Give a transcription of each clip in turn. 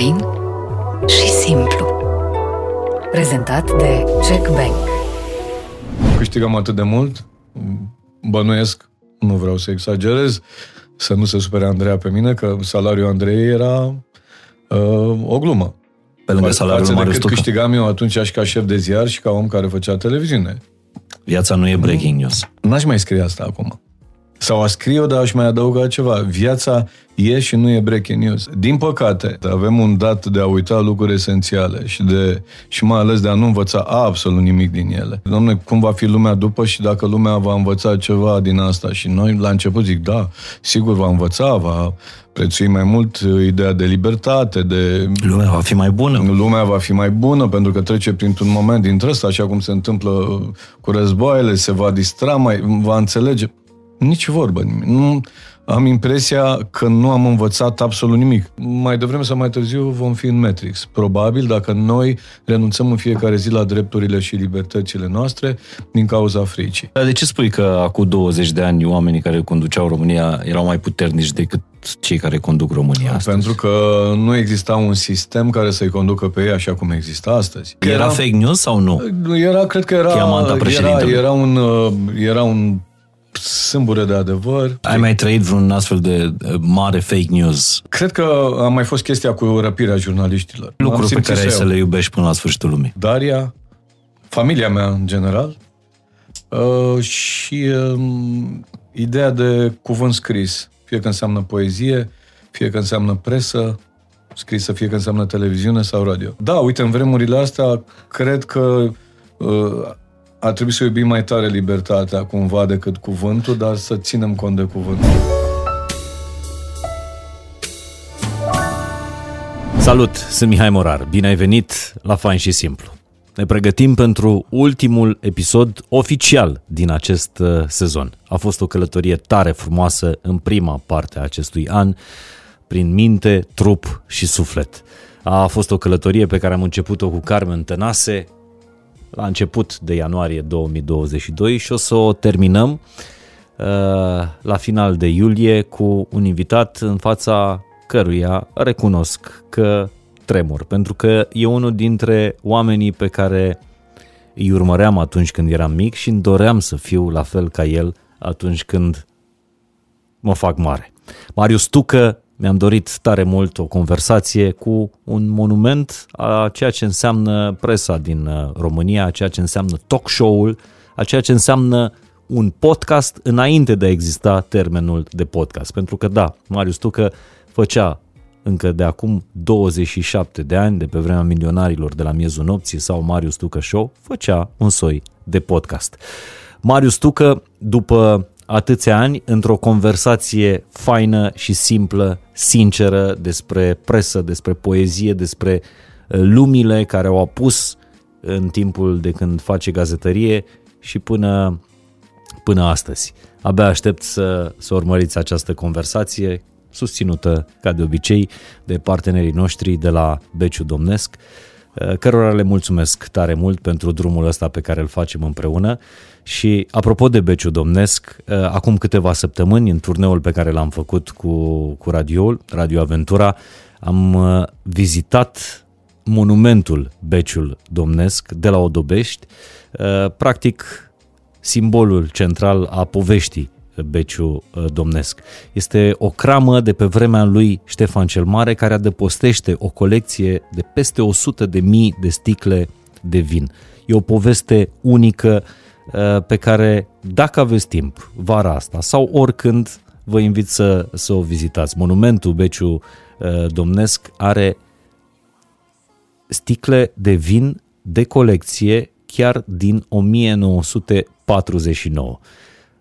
Fain și simplu. Prezentat de Check Bank. Câștigam atât de mult, bănuiesc, nu vreau să exagerez, să nu se supere Andreea pe mine, că salariul Andrei era uh, o glumă. Pe lângă salariul Față de Marius cât Tucă. câștigam eu atunci și ca șef de ziar și ca om care făcea televiziune. Viața nu e breaking news. N-aș mai scrie asta acum. Sau a scrie-o, dar aș mai adăuga ceva. Viața e și nu e breaking news. Din păcate, avem un dat de a uita lucruri esențiale și, de, și mai ales de a nu învăța absolut nimic din ele. Dom'le, cum va fi lumea după și dacă lumea va învăța ceva din asta? Și noi, la început, zic, da, sigur va învăța, va prețui mai mult ideea de libertate, de Lumea va fi mai bună. lumea va fi mai bună pentru că trece printr-un moment dintre ăsta, așa cum se întâmplă cu războaiele, se va distra, mai, va înțelege. Nici vorbă. nimic. Nu, am impresia că nu am învățat absolut nimic. Mai devreme sau mai târziu vom fi în Matrix. Probabil dacă noi renunțăm în fiecare zi la drepturile și libertățile noastre din cauza fricii. Dar de ce spui că acum 20 de ani oamenii care conduceau România erau mai puternici decât cei care conduc România astăzi? Pentru că nu exista un sistem care să-i conducă pe ei așa cum există astăzi. Era fake news sau nu? Era, cred că era, Chiamanta era, președintelui. era, un, uh, era un sâmbure de adevăr. Ai mai trăit vreun astfel de uh, mare fake news? Cred că a mai fost chestia cu răpirea jurnaliștilor. Am Lucruri pe simțit care ai și să eu. le iubești până la sfârșitul lumii. Daria, familia mea în general uh, și uh, ideea de cuvânt scris, fie că înseamnă poezie, fie că înseamnă presă, scrisă, fie că înseamnă televiziune sau radio. Da, uite, în vremurile astea, cred că uh, ar trebui să iubim mai tare libertatea cumva decât cuvântul, dar să ținem cont de cuvânt. Salut, sunt Mihai Morar. Bine ai venit la Fain și Simplu. Ne pregătim pentru ultimul episod oficial din acest uh, sezon. A fost o călătorie tare frumoasă în prima parte a acestui an, prin minte, trup și suflet. A fost o călătorie pe care am început-o cu Carmen Tănase la început de ianuarie 2022 și o să o terminăm uh, la final de iulie cu un invitat în fața căruia recunosc că tremur, pentru că e unul dintre oamenii pe care îi urmăream atunci când eram mic și îmi doream să fiu la fel ca el atunci când mă fac mare. Marius Tucă, mi-am dorit tare mult o conversație cu un monument a ceea ce înseamnă presa din uh, România, a ceea ce înseamnă talk show-ul, a ceea ce înseamnă un podcast înainte de a exista termenul de podcast. Pentru că da, Marius Tucă făcea încă de acum 27 de ani, de pe vremea milionarilor de la miezul nopții sau Marius Tucă Show, făcea un soi de podcast. Marius Tucă, după atâția ani, într-o conversație faină și simplă, sinceră, despre presă, despre poezie, despre uh, lumile care au apus în timpul de când face gazetărie și până, până astăzi. Abia aștept să, să urmăriți această conversație susținută, ca de obicei, de partenerii noștri de la Beciu Domnesc, uh, cărora le mulțumesc tare mult pentru drumul ăsta pe care îl facem împreună. Și apropo de Beciu Domnesc, uh, acum câteva săptămâni, în turneul pe care l-am făcut cu, cu radioul, Radio Aventura, am uh, vizitat monumentul Beciul Domnesc de la Odobești, uh, practic simbolul central a poveștii Beciu uh, Domnesc. Este o cramă de pe vremea lui Ștefan cel Mare care adăpostește o colecție de peste 100 de mii de sticle de vin. E o poveste unică uh, pe care, dacă aveți timp, vara asta sau oricând, vă invit să, să o vizitați. Monumentul Beciu uh, Domnesc are sticle de vin de colecție chiar din 1949.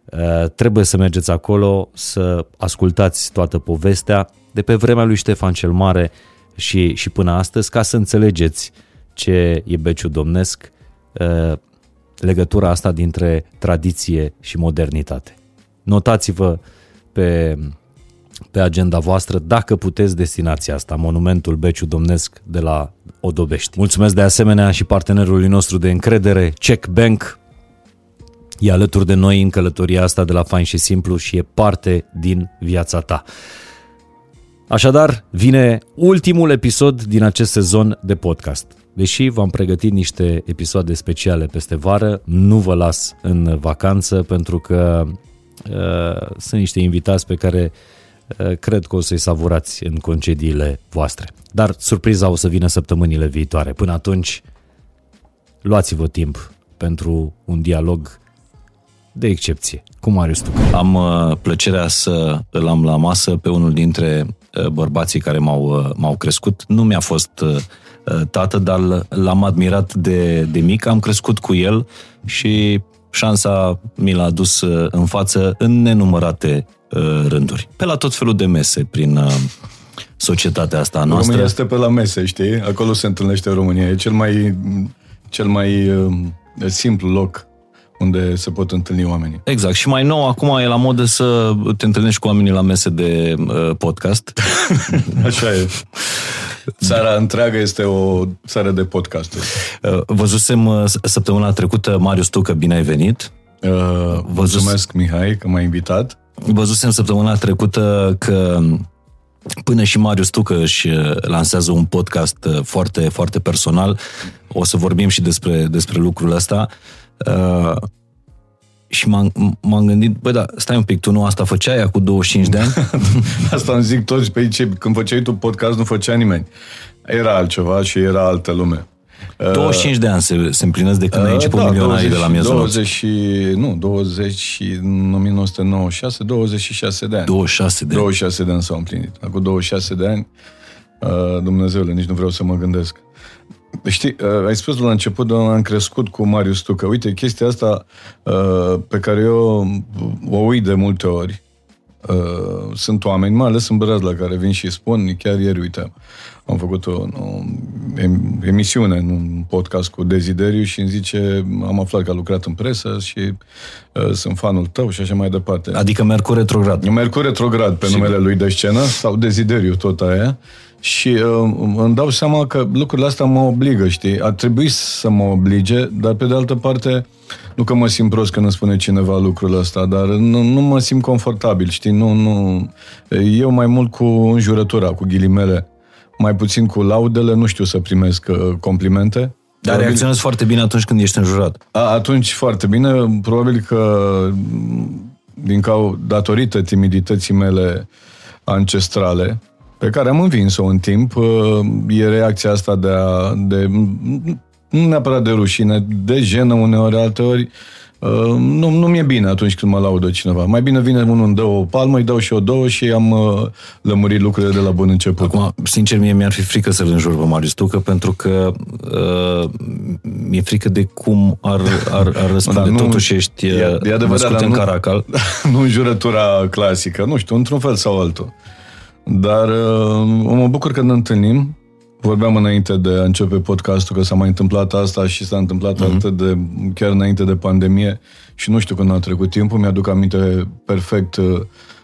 Uh, trebuie să mergeți acolo să ascultați toată povestea de pe vremea lui Ștefan cel Mare și, și până astăzi ca să înțelegeți ce e beciul domnesc, uh, legătura asta dintre tradiție și modernitate. Notați-vă pe, pe agenda voastră, dacă puteți, destinația asta, monumentul Beciu Domnesc de la Odobești. Mulțumesc de asemenea și partenerului nostru de încredere, Check Bank, e alături de noi în călătoria asta de la Fain și Simplu și e parte din viața ta. Așadar, vine ultimul episod din acest sezon de podcast. Deși v-am pregătit niște episoade speciale peste vară, nu vă las în vacanță pentru că uh, sunt niște invitați pe care uh, cred că o să-i savurați în concediile voastre. Dar surpriza o să vină săptămânile viitoare. Până atunci, luați-vă timp pentru un dialog de excepție cu Marius Tucă. Am uh, plăcerea să îl am la masă pe unul dintre uh, bărbații care m-au, uh, m-au crescut. Nu mi-a fost uh, uh, tată, dar l-am admirat de, de mic, am crescut cu el și șansa mi l-a dus uh, în față în nenumărate uh, rânduri. Pe la tot felul de mese prin uh, societatea asta noastră. România este pe la mese, știi? Acolo se întâlnește România. E cel mai, cel mai uh, simplu loc unde se pot întâlni oamenii. Exact. Și mai nou, acum e la modă să te întâlnești cu oamenii la mese de uh, podcast. Așa e. Țara întreagă este o țară de podcasturi. Uh, văzusem uh, săptămâna trecută, Marius Tucă, bine ai venit. Uh, mulțumesc, Mihai, că m-ai invitat. Văzusem săptămâna trecută că până și Marius Tucă își uh, lansează un podcast uh, foarte, foarte personal. O să vorbim și despre, despre lucrul ăsta. Uh, și m-am, m-am gândit, băi, da, stai un pic, tu nu asta făceai aia cu 25 de ani? Asta îmi zic toți pe aici, când făceai tu podcast nu făcea nimeni. Era altceva și era altă lume. 25 de ani se, se împlinesc de când ai Uh, început da, milionarii de la miezul 20 nopții. și, nu, 20 și în 1996, 26 de ani. 26 de ani. 26 de ani s-au împlinit. Acum 26 de ani, uh, Dumnezeule, nici nu vreau să mă gândesc. Știi, uh, ai spus la început, doamne, am crescut cu Marius Tucă. Uite, chestia asta uh, pe care eu o uit de multe ori, uh, sunt oameni, mai ales în Braz, la care vin și spun, chiar ieri, uite, am făcut o, o em- emisiune în un podcast cu Desideriu și îmi zice, am aflat că a lucrat în presă și uh, sunt fanul tău și așa mai departe. Adică Mercur retrograd. Mercur retrograd pe numele lui de scenă, sau Desideriu, tot aia. Și uh, îmi dau seama că lucrurile astea mă obligă, știi? Ar trebui să mă oblige, dar pe de altă parte, nu că mă simt prost când îmi spune cineva lucrul ăsta, dar nu, nu mă simt confortabil, știi? Nu, nu... Eu mai mult cu înjurătura, cu ghilimele, mai puțin cu laudele, nu știu să primesc uh, complimente. Dar Probabil- reacționezi foarte bine atunci când ești înjurat. a, atunci foarte bine. Probabil că din cau datorită timidității mele ancestrale, pe care am învins-o în timp, uh, e reacția asta de a... De, nu neapărat de rușine, de jenă uneori, alteori. uh, Nu, nu mi-e bine atunci când mă laudă cineva. Mai bine vine unul, îmi dă o palmă, îi dau și eu două și am uh, lămurit lucrurile de la bun început. Acum, sincer, mie mi-ar fi frică să-l înjur pe Marius Tucă, pentru că uh, mi-e frică de cum ar, ar, ar răspunde. Da, nu- Totuși ești e- uh, e adevărat, născut dar în nu- Caracal. nu înjurătura clasică, nu știu, într-un fel sau altul. Dar uh, mă bucur că ne întâlnim. Vorbeam înainte de a începe podcastul că s-a mai întâmplat asta și s-a întâmplat mm-hmm. atât de, chiar înainte de pandemie și nu știu când a trecut timpul, mi-aduc aminte perfect uh,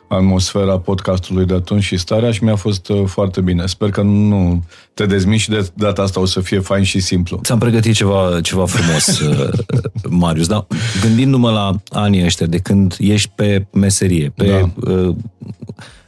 atmosfera podcastului de atunci și starea și mi-a fost uh, foarte bine. Sper că nu te dezmiși și de data asta o să fie fain și simplu. Ți-am pregătit ceva, ceva frumos, uh, Marius, dar gândindu-mă la anii ăștia, de când ești pe meserie, pe, da.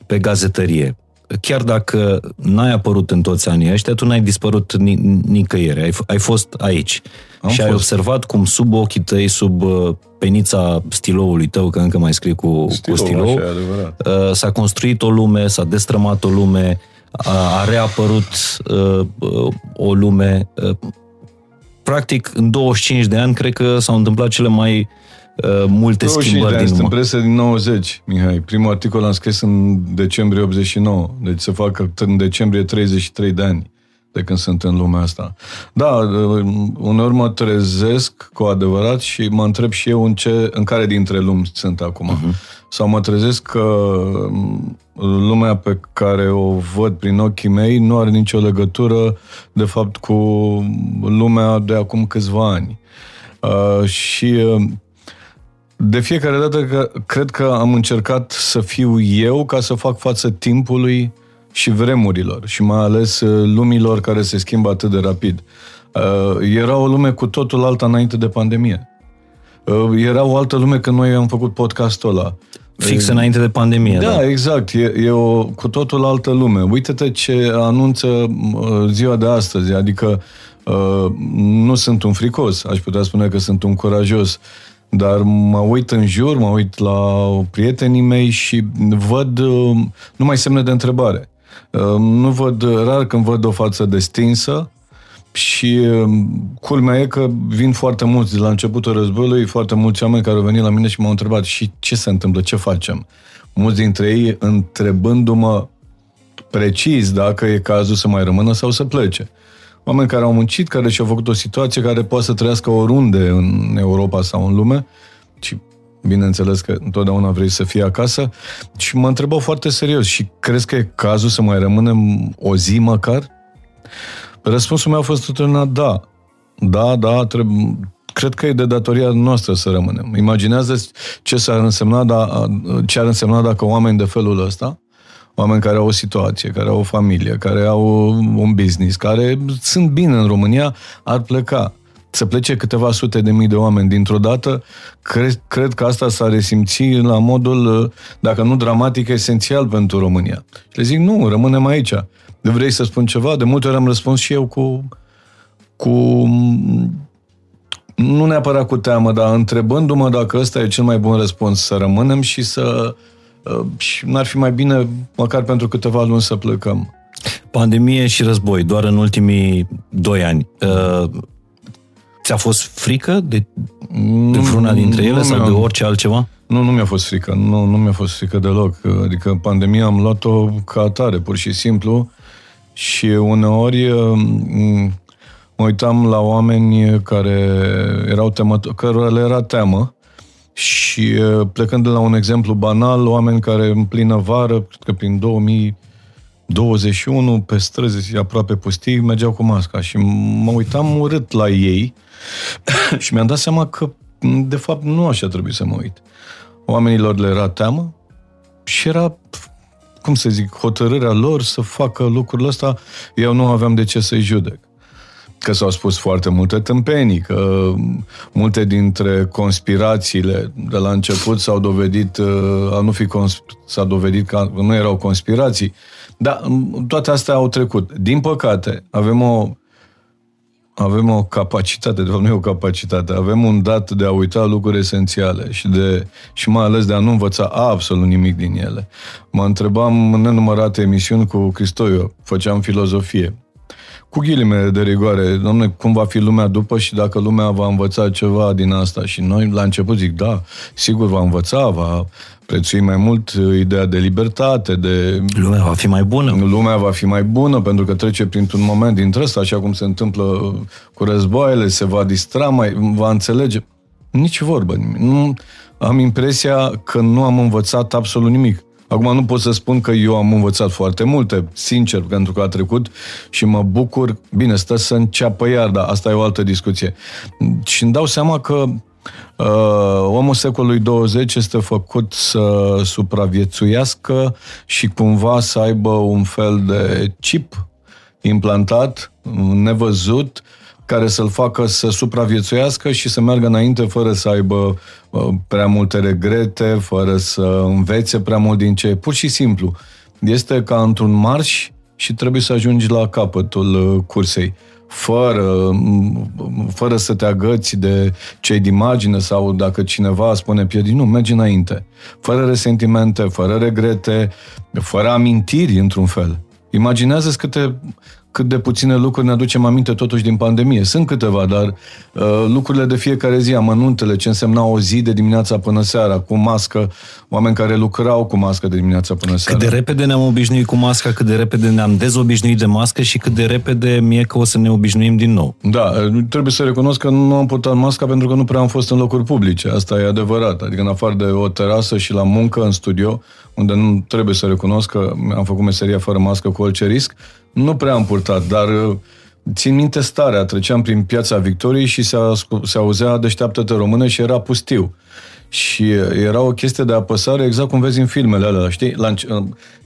pe gazetărie, chiar dacă n-ai apărut în toți anii ăștia, tu n-ai dispărut ni- nicăieri, ai, f- ai fost aici. Am și ai fost. observat cum sub ochii tăi, sub uh, penița stiloului tău, că încă mai scrii cu Stilou, cu stilou, așa e adevărat. uh, s-a construit o lume, s-a destrămat o lume, a, a reapărut uh, uh, o lume. Uh, practic, în 25 de ani, cred că s-au întâmplat cele mai uh, multe 25 de schimbări ani, din sunt în lume. presă din 90, Mihai. Primul articol l-am scris în decembrie 89, deci se fac în decembrie 33 de ani de când sunt în lumea asta. Da, uneori mă trezesc cu adevărat și mă întreb și eu în, ce, în care dintre lumi sunt acum. Uh-huh. Sau mă trezesc că m, lumea pe care o văd prin ochii mei nu are nicio legătură, de fapt, cu lumea de acum câțiva ani. Uh, și uh, de fiecare dată că, cred că am încercat să fiu eu ca să fac față timpului și vremurilor și mai ales uh, lumilor care se schimbă atât de rapid. Uh, Era o lume cu totul alta înainte de pandemie. Uh, Era o altă lume când noi am făcut podcastul ăla. Fix înainte de pandemie. Da, da. exact. E, e o cu totul altă lume. Uite-te ce anunță uh, ziua de astăzi. Adică uh, nu sunt un fricos, aș putea spune că sunt un curajos. Dar mă uit în jur, mă uit la prietenii mei și văd uh, numai semne de întrebare. Uh, nu văd, rar când văd o față destinsă, și um, culmea e că vin foarte mulți de la începutul războiului, foarte mulți oameni care au venit la mine și m-au întrebat și ce se întâmplă, ce facem? Mulți dintre ei întrebându-mă precis dacă e cazul să mai rămână sau să plece. Oameni care au muncit, care și-au făcut o situație care poate să trăiască oriunde în Europa sau în lume și bineînțeles că întotdeauna vrei să fii acasă și mă întrebau foarte serios și crezi că e cazul să mai rămânem o zi măcar? Răspunsul meu a fost totdeauna da. Da, da, trebuie, cred că e de datoria noastră să rămânem. Imaginează ce, s-ar însemna da, ce ar însemna dacă oameni de felul ăsta, oameni care au o situație, care au o familie, care au un business, care sunt bine în România, ar pleca. Să plece câteva sute de mii de oameni dintr-o dată, cred, cred că asta s-ar resimți la modul, dacă nu dramatic, esențial pentru România. Și le zic, nu, rămânem aici. Vrei să spun ceva? De multe ori am răspuns și eu cu, cu nu neapărat cu teamă, dar întrebându-mă dacă ăsta e cel mai bun răspuns, să rămânem și să uh, și n-ar fi mai bine măcar pentru câteva luni să plecăm. Pandemie și război, doar în ultimii doi ani. Uh, ți-a fost frică de, de vreuna dintre ele sau de orice altceva? Nu, nu mi-a fost frică. Nu, nu mi-a fost frică deloc. Adică pandemia am luat-o ca atare, pur și simplu. Și uneori mm, mă uitam la oameni care erau temători, cărora le era teamă și plecând de la un exemplu banal, oameni care în plină vară, cred că prin 2021, pe străzi aproape pustii, mergeau cu masca și mă uitam urât la ei și mi-am dat seama că de fapt nu așa trebuie să mă uit. Oamenilor le era teamă și era cum să zic, hotărârea lor să facă lucrul ăsta, eu nu aveam de ce să-i judec. Că s-au spus foarte multe tâmpenii, că multe dintre conspirațiile de la început s-au dovedit uh, a nu fi consp- s-a dovedit că nu erau conspirații. Dar toate astea au trecut. Din păcate, avem o avem o capacitate, de fapt nu e o capacitate, avem un dat de a uita lucruri esențiale și, de, și mai ales de a nu învăța absolut nimic din ele. Mă întrebam în nenumărate emisiuni cu Cristoiu, făceam filozofie. Cu ghilimele de rigoare, domnule, cum va fi lumea după și dacă lumea va învăța ceva din asta. Și noi, la început, zic, da, sigur va învăța, va prețui mai mult uh, ideea de libertate, de... Lumea va fi mai bună. Lumea va fi mai bună pentru că trece printr-un moment dintre ăsta, așa cum se întâmplă uh, cu războaiele, se va distra, mai, va înțelege. Nici vorbă. Nu, am impresia că nu am învățat absolut nimic. Acum nu pot să spun că eu am învățat foarte multe, sincer, pentru că a trecut și mă bucur. Bine, stă să înceapă iar, dar asta e o altă discuție. Și îmi dau seama că Uh, omul secolului 20 este făcut să supraviețuiască și cumva să aibă un fel de chip implantat, nevăzut, care să-l facă să supraviețuiască și să meargă înainte fără să aibă uh, prea multe regrete, fără să învețe prea mult din ce. Pur și simplu. Este ca într-un marș și trebuie să ajungi la capătul uh, cursei fără, fără să te agăți de cei din margine sau dacă cineva spune piedi, nu, mergi înainte. Fără resentimente, fără regrete, fără amintiri, într-un fel. Imaginează-ți câte cât de puține lucruri ne aducem aminte totuși din pandemie. Sunt câteva, dar uh, lucrurile de fiecare zi, amănuntele, ce însemna o zi de dimineața până seara, cu mască, oameni care lucrau cu mască de dimineața până seara. Cât de repede ne-am obișnuit cu masca, cât de repede ne-am dezobișnuit de mască și cât de repede mie că o să ne obișnuim din nou. Da, uh, trebuie să recunosc că nu am purtat masca pentru că nu prea am fost în locuri publice. Asta e adevărat. Adică în afară de o terasă și la muncă în studio, unde nu trebuie să recunosc că am făcut meseria fără mască cu orice risc, nu prea am purtat, dar uh, țin minte starea, treceam prin piața Victoriei și se, ascu- se auzea deșteaptă-te română și era pustiu. Și era o chestie de apăsare exact cum vezi în filmele alea, știi? La,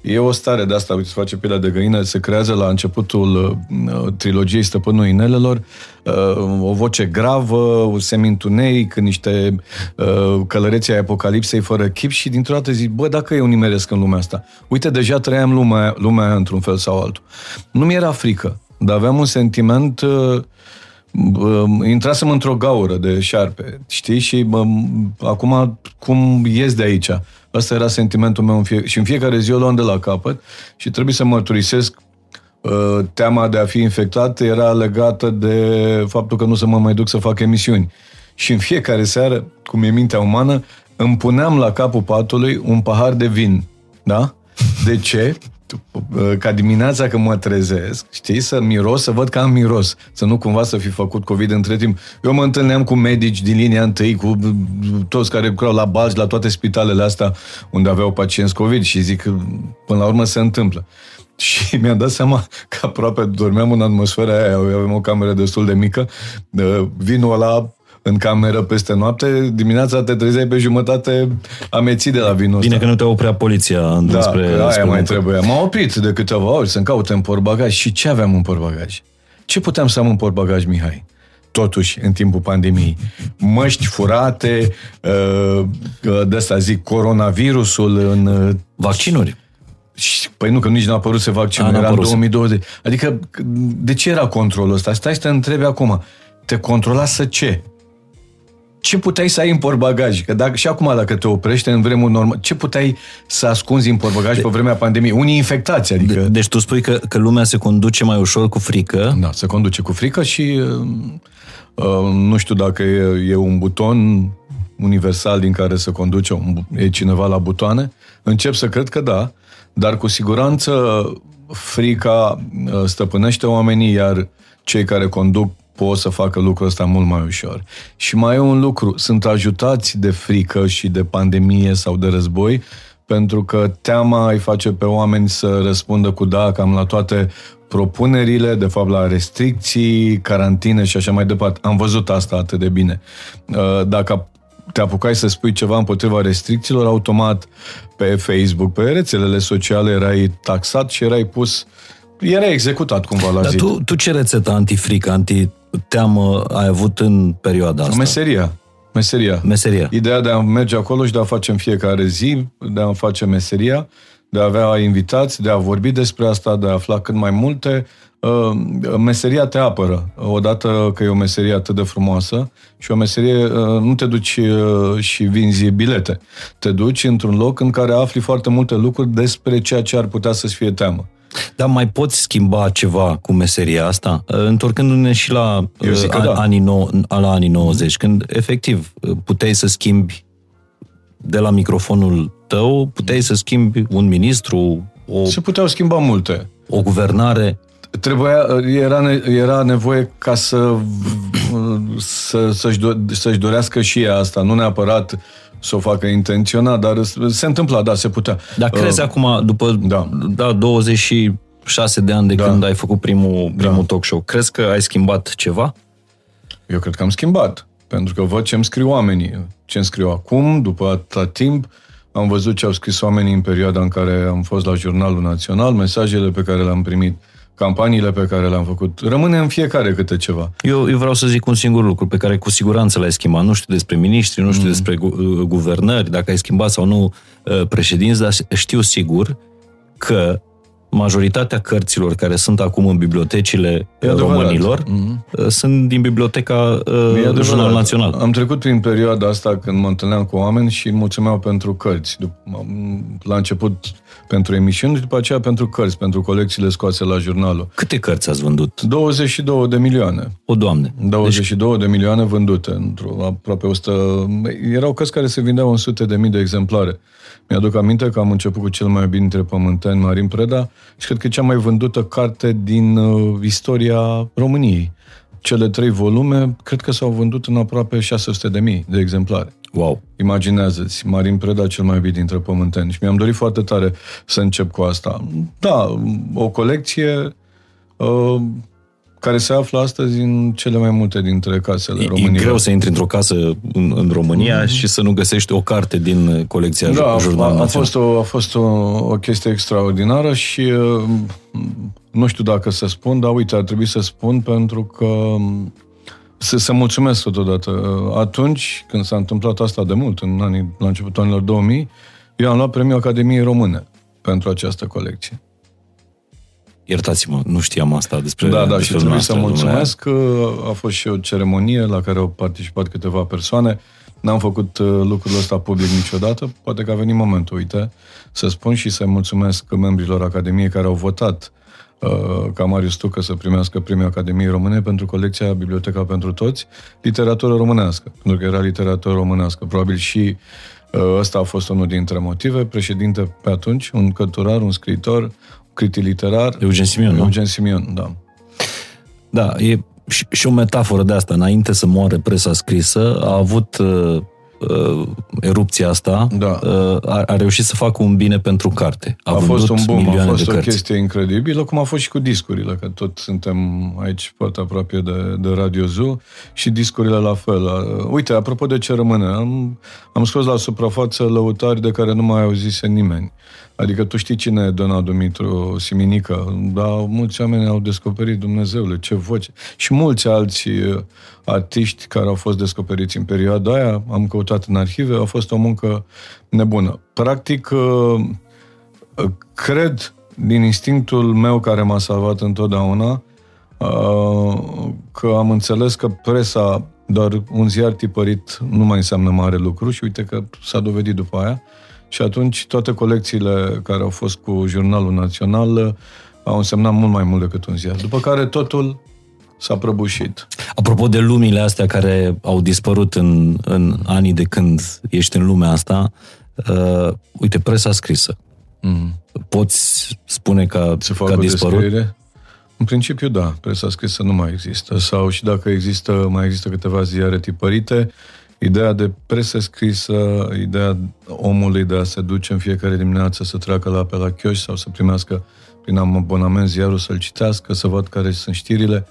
e o stare de asta, uite, se face pielea de găină, se creează la începutul uh, trilogiei Stăpânul Inelelor, uh, o voce gravă, un semintuneic, niște uh, călăreții ai apocalipsei fără chip și dintr-o dată zic, bă, dacă eu nimeresc în lumea asta, uite, deja trăiam lumea, lumea aia într-un fel sau altul. Nu mi era frică, dar aveam un sentiment uh, intrasem într-o gaură de șarpe, știi? Și bă, acum cum ies de aici? Asta era sentimentul meu în fie- și în fiecare zi o luam de la capăt și trebuie să mărturisesc ă, teama de a fi infectat era legată de faptul că nu să mă mai duc să fac emisiuni. Și în fiecare seară, cum e mintea umană, îmi puneam la capul patului un pahar de vin. Da? De ce? Ca dimineața când mă trezesc, știi, să miros, să văd că am miros, să nu cumva să fi făcut COVID între timp. Eu mă întâlneam cu medici din linia întâi, cu toți care lucrau la Balci, la toate spitalele astea unde aveau pacienți COVID și zic că până la urmă se întâmplă. Și mi-am dat seama că aproape dormeam în atmosfera aia, avem o cameră destul de mică, vinul ăla în cameră peste noapte, dimineața te trezeai pe jumătate amețit de la vinul Bine ăsta. că nu te oprea poliția da, spre, aia spre mai trebuie. M-a oprit de câteva ori să-mi caut în portbagaj. Și ce aveam în portbagaj? Ce puteam să am în portbagaj, Mihai? totuși, în timpul pandemiei. Măști furate, uh, de asta zic, coronavirusul în... Uh, Vaccinuri. Păi nu, că nici n-a apărut să vaccinul, era în 2020. Adică, de ce era controlul ăsta? Stai să te întrebi acum. Te controla să ce? Ce puteai să ai în portbagaj? Că dacă, și acum, dacă te oprește în vremuri normal, ce puteai să ascunzi în portbagaj de, pe vremea pandemiei? Unii infectați, adică... De, deci tu spui că, că lumea se conduce mai ușor cu frică? Da, se conduce cu frică și uh, uh, nu știu dacă e, e un buton universal din care se conduce, un, e cineva la butoane. Încep să cred că da, dar cu siguranță frica uh, stăpânește oamenii, iar cei care conduc pot să facă lucrul ăsta mult mai ușor. Și mai e un lucru, sunt ajutați de frică și de pandemie sau de război, pentru că teama îi face pe oameni să răspundă cu da cam la toate propunerile, de fapt la restricții, carantine și așa mai departe. Am văzut asta atât de bine. Uh, dacă te apucai să spui ceva împotriva restricțiilor, automat pe Facebook, pe rețelele sociale erai taxat și erai pus era executat cumva la Dar zi. tu, tu ce rețetă antifrică, anti-teamă ai avut în perioada asta? Meseria. Meseria. Meseria. Ideea de a merge acolo și de a face în fiecare zi, de a face meseria, de a avea invitați, de a vorbi despre asta, de a afla cât mai multe. Uh, meseria te apără. Odată că e o meserie atât de frumoasă și o meserie, uh, nu te duci uh, și vinzi bilete. Te duci într-un loc în care afli foarte multe lucruri despre ceea ce ar putea să-ți fie teamă. Dar mai poți schimba ceva cu meseria asta? Întorcându-ne și la, da. anii, nou, la anii 90, când efectiv puteai să schimbi de la microfonul tău, puteai să schimbi un ministru, o... Se puteau schimba multe. O guvernare. Trebuia, era, era nevoie ca să, să, să-și, do, să-și dorească și ea asta, nu neapărat să o facă intenționat, dar se întâmpla, da, se putea. Dar crezi uh, acum, după da. Da, 26 de ani de da. când ai făcut primul, primul da. talk show, crezi că ai schimbat ceva? Eu cred că am schimbat, pentru că văd ce îmi scriu oamenii. Ce îmi scriu acum, după atâta timp, am văzut ce au scris oamenii în perioada în care am fost la Jurnalul Național, mesajele pe care le-am primit campaniile pe care le-am făcut. Rămâne în fiecare câte ceva. Eu, eu vreau să zic un singur lucru pe care cu siguranță l-ai schimbat. Nu știu despre miniștri, nu știu mm. despre gu- uh, guvernări, dacă ai schimbat sau nu uh, președinți, dar știu sigur că majoritatea cărților care sunt acum în bibliotecile românilor mm-hmm. sunt din biblioteca uh, Jurnal Național. Am trecut prin perioada asta când mă întâlneam cu oameni și mulțumeau pentru cărți. La început pentru emisiuni și după aceea pentru cărți, pentru colecțiile scoase la jurnalul. Câte cărți ați vândut? 22 de milioane. O, Doamne! 22 deci... de milioane vândute, într-o aproape 100... Erau cărți care se vindeau în sute de mii de exemplare. Mi-aduc aminte că am început cu cel mai bine dintre pământeni, Marin Preda, și cred că e cea mai vândută carte din uh, istoria României. Cele trei volume, cred că s-au vândut în aproape 600 de mii de exemplare. Wow! Imaginează-ți, Marin Preda cel mai bine dintre pământeni. Și mi-am dorit foarte tare să încep cu asta. Da, o colecție uh, care se află astăzi în cele mai multe dintre casele E, e României. greu să intri într-o casă în, în România mm-hmm. și să nu găsești o carte din colecția Da, da, a, Jurnal a, a Național. fost, o, a fost o, o chestie extraordinară și uh, nu știu dacă să spun, dar uite, ar trebui să spun pentru că um, să, să mulțumesc totodată. Uh, Atunci, când s-a întâmplat asta de mult, în anii, la începutul anilor 2000, eu am luat premiul Academiei Române pentru această colecție. Iertați-mă, nu știam asta despre Da, da, despre și trebuie să dumneavoastră, mulțumesc că a fost și o ceremonie la care au participat câteva persoane. N-am făcut uh, lucrul ăsta public niciodată, poate că a venit momentul, uite, să spun și să mulțumesc membrilor Academiei care au votat uh, ca Marius Tucă să primească premiul Academiei Române pentru colecția Biblioteca pentru Toți, literatură românească, pentru că era literatură românească. Probabil și uh, ăsta a fost unul dintre motive. Președinte pe atunci, un cărturar, un scriitor, un critic literar. Eugen Simion, nu? Eugen Simion, da. Da, e și, și o metaforă de asta. Înainte să moare presa scrisă, a avut uh, uh, erupția asta, Da. uh, a, a reușit să facă un bine pentru carte. A, A fost vândut un boom, a milioane fost de o cărți. chestie incredibilă, cum a fost și cu discurile, că tot suntem aici foarte aproape de, de Radio Zoo și discurile la fel. Uh, Uite, apropo de ce rămâne, am, am scos la suprafață lăutari de care nu mai auzise nimeni. Adică tu știi cine e Dona Dumitru Siminică, dar mulți oameni au descoperit Dumnezeule, ce voce. Și mulți alți uh, artiști care au fost descoperiți în perioada aia, am căutat în arhive, a fost o muncă nebună. Practic, uh, cred din instinctul meu care m-a salvat întotdeauna uh, că am înțeles că presa, doar un ziar tipărit nu mai înseamnă mare lucru și uite că s-a dovedit după aia. Și atunci toate colecțiile care au fost cu Jurnalul Național uh, au însemnat mult mai mult decât un ziar. După care totul s-a prăbușit. Apropo de lumile astea care au dispărut în, în anii de când ești în lumea asta, uh, uite, presa scrisă. Mm. Poți spune că, Se că fac a o dispărut? descriere? În principiu, da. Presa scrisă nu mai există. Sau și dacă există, mai există câteva ziare tipărite, ideea de presă scrisă, ideea omului de a se duce în fiecare dimineață să treacă la pe la chioș sau să primească prin abonament ziarul să-l citească, să văd care sunt știrile,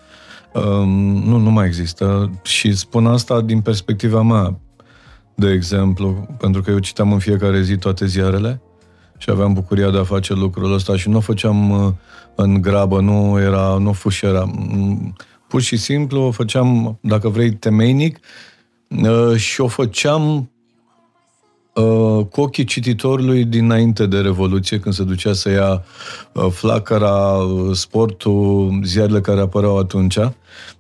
um, nu, nu mai există. Și spun asta din perspectiva mea, de exemplu, pentru că eu citeam în fiecare zi toate ziarele, și aveam bucuria de a face lucrul ăsta și nu o făceam uh, în grabă, nu era, nu fușera. Mm, Pur și simplu o făceam, dacă vrei, temeinic uh, și o făceam uh, cu ochii cititorului dinainte de Revoluție, când se ducea să ia uh, flacăra, uh, sportul, ziarele care apăreau atunci.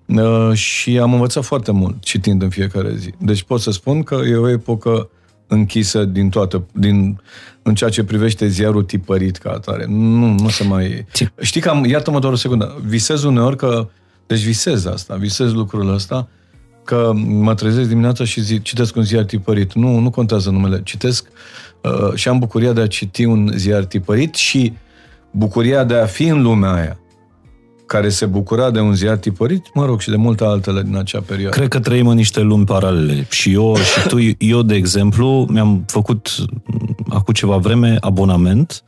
Uh, și am învățat foarte mult citind în fiecare zi. Deci pot să spun că e o epocă închisă din toată, din, în ceea ce privește ziarul tipărit ca atare. Nu, nu se mai... Ți- Știi că am, iartă-mă doar o secundă, visez uneori că, deci visez asta, visez lucrul ăsta, că mă trezesc dimineața și zic, citesc un ziar tipărit. Nu, nu contează numele. Citesc uh, și am bucuria de a citi un ziar tipărit și bucuria de a fi în lumea aia care se bucura de un ziar tipărit, mă rog, și de multe altele din acea perioadă. Cred că trăim în niște lumi paralele. Și eu și tu, eu, de exemplu, mi-am făcut m, acum ceva vreme abonament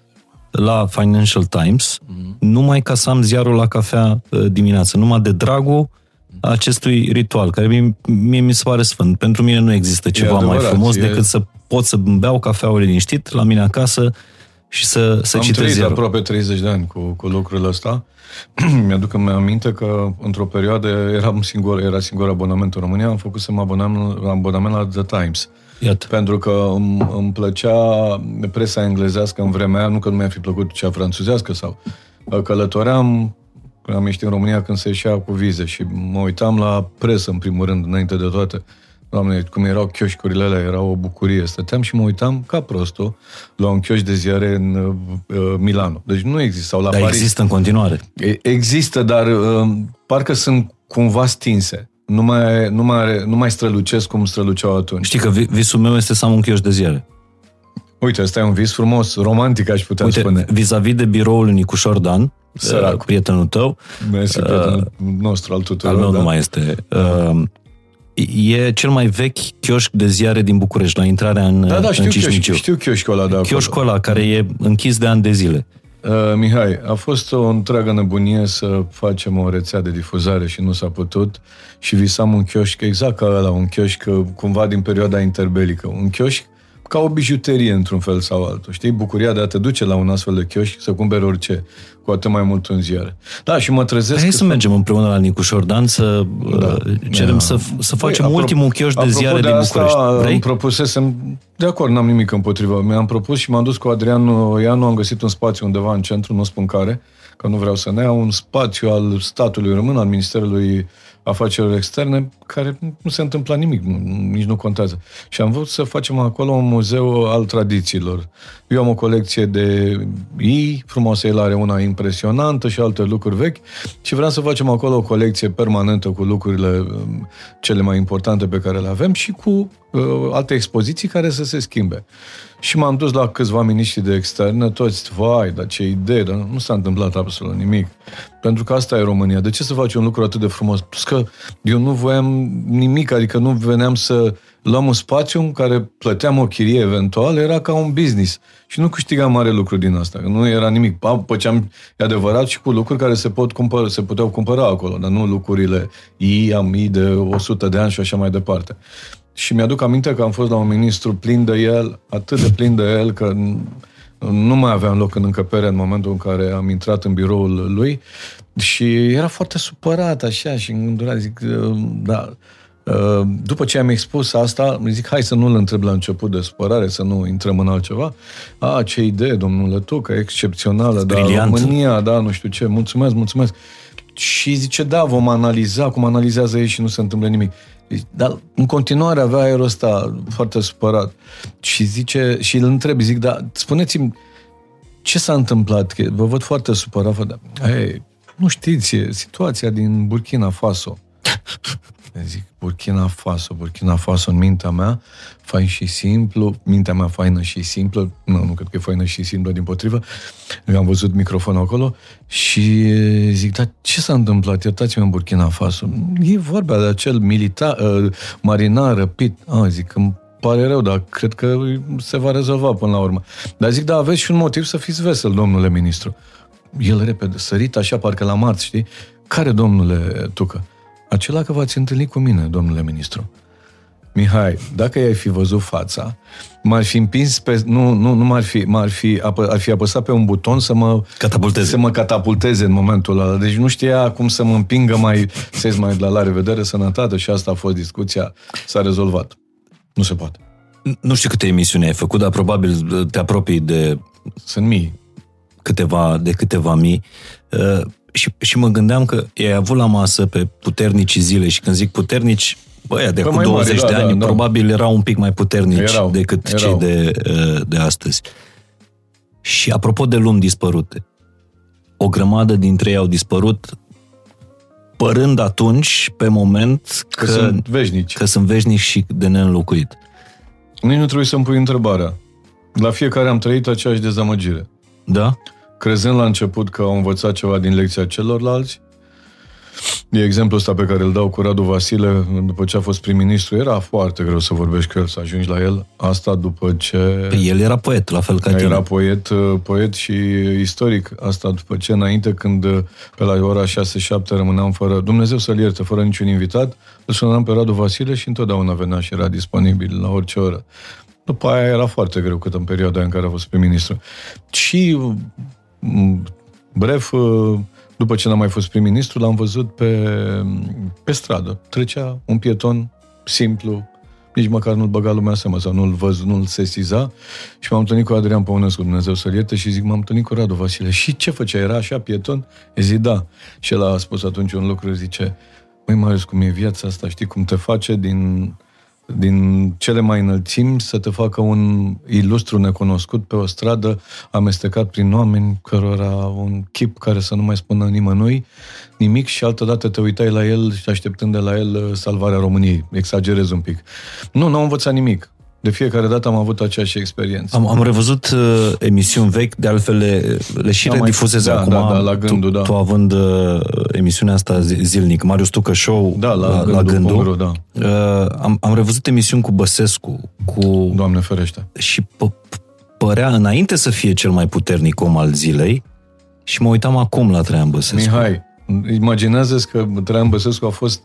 la Financial Times, Mhm. numai ca să am ziarul la cafea uh, dimineață, numai de dragul acestui ritual, care mie, mie mi se pare sfânt. Pentru mine nu există ceva mai adevărat, frumos e- decât să pot să beau cafeaua liniștit la mine acasă și să, să Am citesc trăit ziarul. aproape 30 de ani cu, cu lucrul ăsta. Mi-aduc îmi aminte că într-o perioadă eram singur, era singur abonament în România, am făcut să mă abonament, abonament la The Times. Iată. Pentru că îmi, îmi plăcea presa englezească în vremea aia, nu că nu mi-a fi plăcut cea franțuzească sau călătoream, când am ieșit în România când se ieșea cu vize și mă uitam la presă în primul rând, înainte de toate. Doamne, cum erau chioșcurile alea, era o bucurie. Stăteam și mă uitam ca prostul la un chioș de ziare în uh, Milano. Deci nu există, sau la Dar Paris. există în continuare. E- Există, dar uh, parcă sunt cumva stinse. Nu mai, nu, mai are, nu mai strălucesc cum străluceau atunci. Știi că vi- visul meu este să am un chioș de ziare. Uite, ăsta e un vis frumos, romantic, aș putea Uite, spune. vis-a-vis de biroul lui Nicușor Dan, Sărac. uh, prietenul tău, Mersi, prietenul nostru al tuturor. al meu da. nu mai este, uh, e cel mai vechi chioșc de ziare din București, la intrarea în, Da, da, în știu, chioș, Cismiciu. știu chioșcul ăla de acolo. Chioșcul ăla care e închis de ani de zile. Uh, Mihai, a fost o întreagă nebunie să facem o rețea de difuzare și nu s-a putut și visam un chioșc exact ca ăla, un chioșc uh, cumva din perioada interbelică, un chioșc ca o bijuterie într-un fel sau altul. Știi? Bucuria de a te duce la un astfel de chioșc să cumperi orice, cu atât mai mult în ziare. Da, și mă trezesc... Hai să mergem împreună la Nicușor Dan să da, uh, cerem da. să, să facem Băi, ultimul chioșc de ziare de din București. Vrei? Îmi propusesem, de acord, n-am nimic împotriva. Mi-am propus și m-am dus cu Adrian Ianu, am găsit un spațiu undeva în centru, nu spun care, că nu vreau să ne iau, un spațiu al statului român, al Ministerului afacerilor externe, care nu se întâmpla nimic, nici nu contează. Și am vrut să facem acolo un muzeu al tradițiilor. Eu am o colecție de i, frumoasă, el are una impresionantă și alte lucruri vechi și vreau să facem acolo o colecție permanentă cu lucrurile um, cele mai importante pe care le avem și cu uh, alte expoziții care să se schimbe. Și m-am dus la câțiva miniștri de externe, toți, vai, dar ce idee, dar nu s-a întâmplat absolut nimic. Pentru că asta e România. De ce să faci un lucru atât de frumos? Plus că eu nu voiam nimic, adică nu veneam să luăm un spațiu în care plăteam o chirie eventual, era ca un business. Și nu câștigam mare lucru din asta. Nu era nimic. Păceam, e adevărat, și cu lucruri care se, pot cumpăra, se puteau cumpăra acolo, dar nu lucrurile i, am i de 100 de ani și așa mai departe. Și mi-aduc aminte că am fost la un ministru plin de el, atât de plin de el, că nu mai aveam loc în încăpere în momentul în care am intrat în biroul lui și era foarte supărat așa și îngândurat, zic, da, după ce am expus asta, zic, hai să nu-l întreb la început de supărare, să nu intrăm în altceva. A, ce idee, domnule Tucă, excepțională, da, România, da, nu știu ce, mulțumesc, mulțumesc. Și zice, da, vom analiza cum analizează ei și nu se întâmplă nimic. Dar în continuare avea aerul ăsta foarte supărat. Și zice, și îl întreb, zic, dar spuneți-mi, ce s-a întâmplat? Că vă văd foarte supărat. Vă, hey, nu știți, e situația din Burkina Faso. Zic, Burkina Faso, Burkina Faso în mintea mea, fain și simplu, mintea mea faină și simplă, nu, nu cred că e faină și simplă, din potrivă, am văzut microfonul acolo și zic, dar ce s-a întâmplat? Iertați-mă în Burkina Faso. E vorba de acel militar, uh, marinar răpit. Ah, zic, îmi pare rău, dar cred că se va rezolva până la urmă. Dar zic, da, aveți și un motiv să fiți vesel, domnule ministru. El repede, sărit așa, parcă la marți, știi? Care, domnule Tucă? Acela că v-ați întâlnit cu mine, domnule ministru. Mihai, dacă i-ai fi văzut fața, m-ar fi împins pe... Nu, nu, nu m-ar fi... M-ar fi, apă, ar fi apăsat pe un buton să mă... Catapulteze. Să mă catapulteze în momentul ăla. Deci nu știa cum să mă împingă mai... Să mai de la la revedere, sănătate și asta a fost discuția. S-a rezolvat. Nu se poate. Nu știu câte emisiuni ai făcut, dar probabil te apropii de... Sunt mii. Câteva, de câteva mii. Uh, și, și mă gândeam că ai avut la masă pe puternici zile și când zic puternici, băia de acum 20 mare, de da, ani da, probabil da. erau un pic mai puternici erau, decât erau. cei de, uh, de astăzi. Și apropo de lumi dispărute, o grămadă dintre ei au dispărut părând atunci, pe moment, că, că sunt veșnici. Că sunt veșnici și de neînlocuit. Nici nu trebuie să-mi pui întrebarea. La fiecare am trăit aceeași dezamăgire. Da? crezând la început că au învățat ceva din lecția celorlalți. E exemplul ăsta pe care îl dau cu Radu Vasile, după ce a fost prim-ministru, era foarte greu să vorbești cu el, să ajungi la el. Asta după ce... Păi el era poet, la fel ca tine. Era poet, uh, poet și istoric. Asta după ce înainte, când uh, pe la ora 6-7 rămâneam fără, Dumnezeu să-l ierte, fără niciun invitat, îl sunam pe Radu Vasile și întotdeauna venea și era disponibil la orice oră. După aia era foarte greu, cât în perioada în care a fost prim-ministru. Și Bref, uh, după ce n-am mai fost prim-ministru, l-am văzut pe, pe stradă. Trecea un pieton simplu, nici măcar nu-l băga lumea seama sau nu-l văz, nu-l sesiza. Și m-am întâlnit cu Adrian Păunescu, Dumnezeu să ierte, și zic, m-am întâlnit cu Radu Vasile. Și ce făcea? Era așa pieton? E zi, da. Și el a spus atunci un lucru, zice, măi, Marius, cum e viața asta, știi cum te face din din cele mai înălțimi să te facă un ilustru necunoscut pe o stradă amestecat prin oameni cărora un chip care să nu mai spună nimănui nimic și altădată te uitai la el și așteptând de la el uh, salvarea României. Exagerez un pic. Nu, nu am învățat nimic. De fiecare dată am avut aceeași experiență. Am, am revăzut uh, emisiuni vechi, de altfel le, le și da, redifuzez da, acum. Da, da, la gândul, tu, da. Tu având uh, emisiunea asta zilnic, Marius Tucă Show da, la, la, la gândul. Pungru, da. Uh, am, am revăzut emisiuni cu Băsescu, cu... Doamne ferește. Și p- părea, înainte să fie cel mai puternic om al zilei, Și mă uitam acum la Traian Băsescu. Mihai, imaginează că Traian Băsescu a fost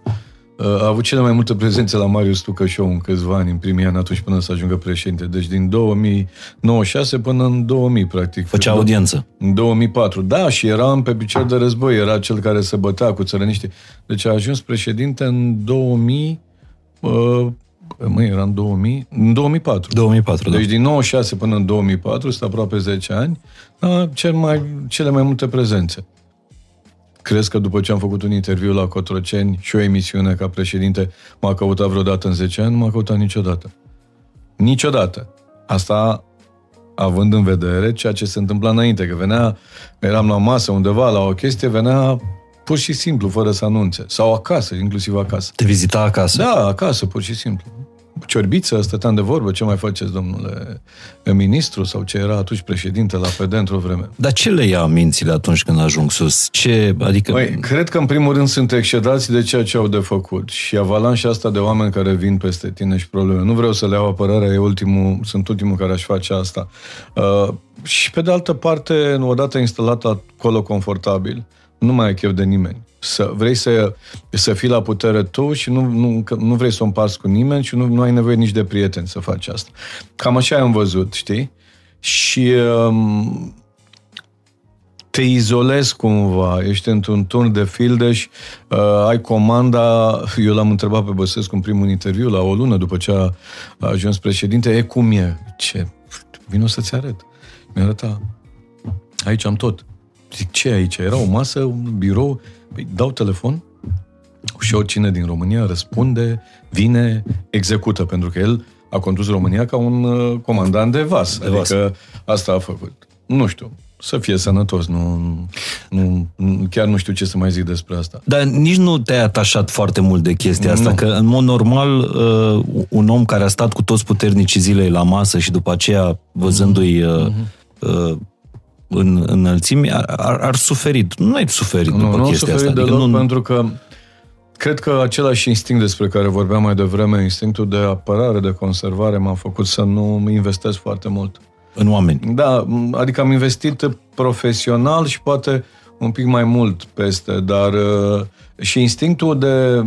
a avut cele mai multe prezențe la Marius Tucă Show în câțiva ani, în primii ani, atunci până să ajungă președinte. Deci din 2096 până în 2000, practic. Făcea audiență. În 2004. Da, și era pe picior de război, era cel care se bătea cu țărăniștii. Deci a ajuns președinte în 2000, uh, măi, era în 2000, în 2004. 2004, Deci da. din 96 până în 2004, sunt aproape 10 ani, a, cel mai, cele mai multe prezențe. Crezi că după ce am făcut un interviu la Cotroceni și o emisiune ca președinte, m-a căutat vreodată în 10 ani? Nu m-a căutat niciodată. Niciodată. Asta având în vedere ceea ce se întâmpla înainte, că venea, eram la masă undeva, la o chestie, venea pur și simplu, fără să anunțe. Sau acasă, inclusiv acasă. Te vizita acasă. Da, acasă, pur și simplu. Ciorbiță, stăteam de vorbă, ce mai faceți, domnule ministru, sau ce era atunci președinte la PD într-o vreme. Dar ce le ia mințile atunci când ajung sus? Ce, adică... Măi, cred că în primul rând sunt excedați de ceea ce au de făcut și avalanșa asta de oameni care vin peste tine și probleme. Nu vreau să le iau apărarea, e ultimul, sunt ultimul care aș face asta. Uh, și pe de altă parte, odată instalat acolo confortabil, nu mai ai chef de nimeni. Să, vrei să, să fii la putere tu și nu, nu, nu vrei să o împarți cu nimeni și nu, nu ai nevoie nici de prieteni să faci asta. Cam așa am văzut, știi? Și um, te izolezi cumva, ești într-un turn de fildeș, uh, ai comanda, eu l-am întrebat pe Băsescu în primul interviu, la o lună după ce a, a ajuns președinte, e cum e? Ce? Vino să-ți arăt. Mi-a arătat. Aici am tot. Zic, ce aici? Era o masă, un birou, păi dau telefon și oricine din România răspunde, vine, execută, pentru că el a condus România ca un uh, comandant de vas. De adică vas. asta a făcut. Nu știu, să fie sănătos, nu, nu, chiar nu știu ce să mai zic despre asta. Dar nici nu te-ai atașat foarte mult de chestia asta, Nu. că în mod normal uh, un om care a stat cu toți puternicii zilei la masă și după aceea văzându-i uh, uh, în înălțimi, ar, ar, ar suferi. Nu ai suferit Nu, după nu am chestia suferit asta. deloc nu, pentru că cred că același instinct despre care vorbeam mai devreme, instinctul de apărare, de conservare, m-a făcut să nu investesc foarte mult. în oameni. Da, m- adică am investit profesional și poate un pic mai mult peste, dar uh, și instinctul de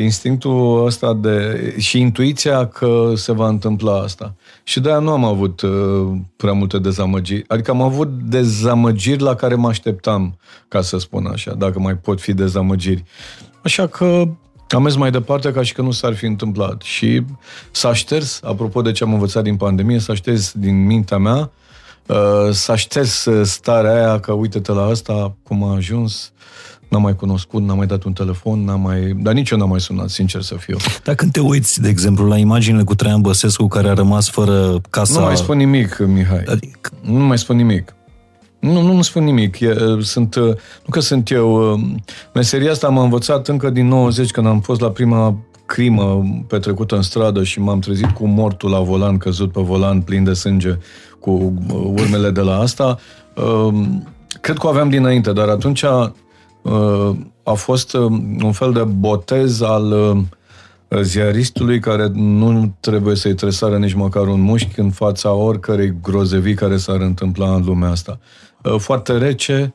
instinctul ăsta de și intuiția că se va întâmpla asta. Și de-aia nu am avut uh, prea multe dezamăgiri. Adică am avut dezamăgiri la care mă așteptam, ca să spun așa, dacă mai pot fi dezamăgiri. Așa că am mers mai departe ca și că nu s-ar fi întâmplat. Și s-a șters, apropo de ce am învățat din pandemie, s-a șters din mintea mea, uh, s-a șters uh, starea aia că uite-te la asta, cum a ajuns, n-am mai cunoscut, n-am mai dat un telefon, n-am mai... Dar nici eu n-am mai sunat, sincer să fiu. Dar când te uiți, de exemplu, la imaginile cu Traian Băsescu care a rămas fără casa... Nu mai spun nimic, Mihai. Adică, Nu mai spun nimic. Nu, nu, nu spun nimic. E, sunt, uh, nu că sunt eu. uh, Meseria asta m-a învățat încă din 90, când am fost la prima crimă petrecută în stradă și m-am trezit cu mortul la volan, căzut pe volan, plin de sânge, cu uh, urmele de la asta. Uh, Cred că o aveam dinainte, dar atunci uh, a fost uh, un fel de botez al uh, ziaristului care nu trebuie să-i tresară nici măcar un mușchi în fața oricărei grozevii care s-ar întâmpla în lumea asta. Uh, Foarte rece,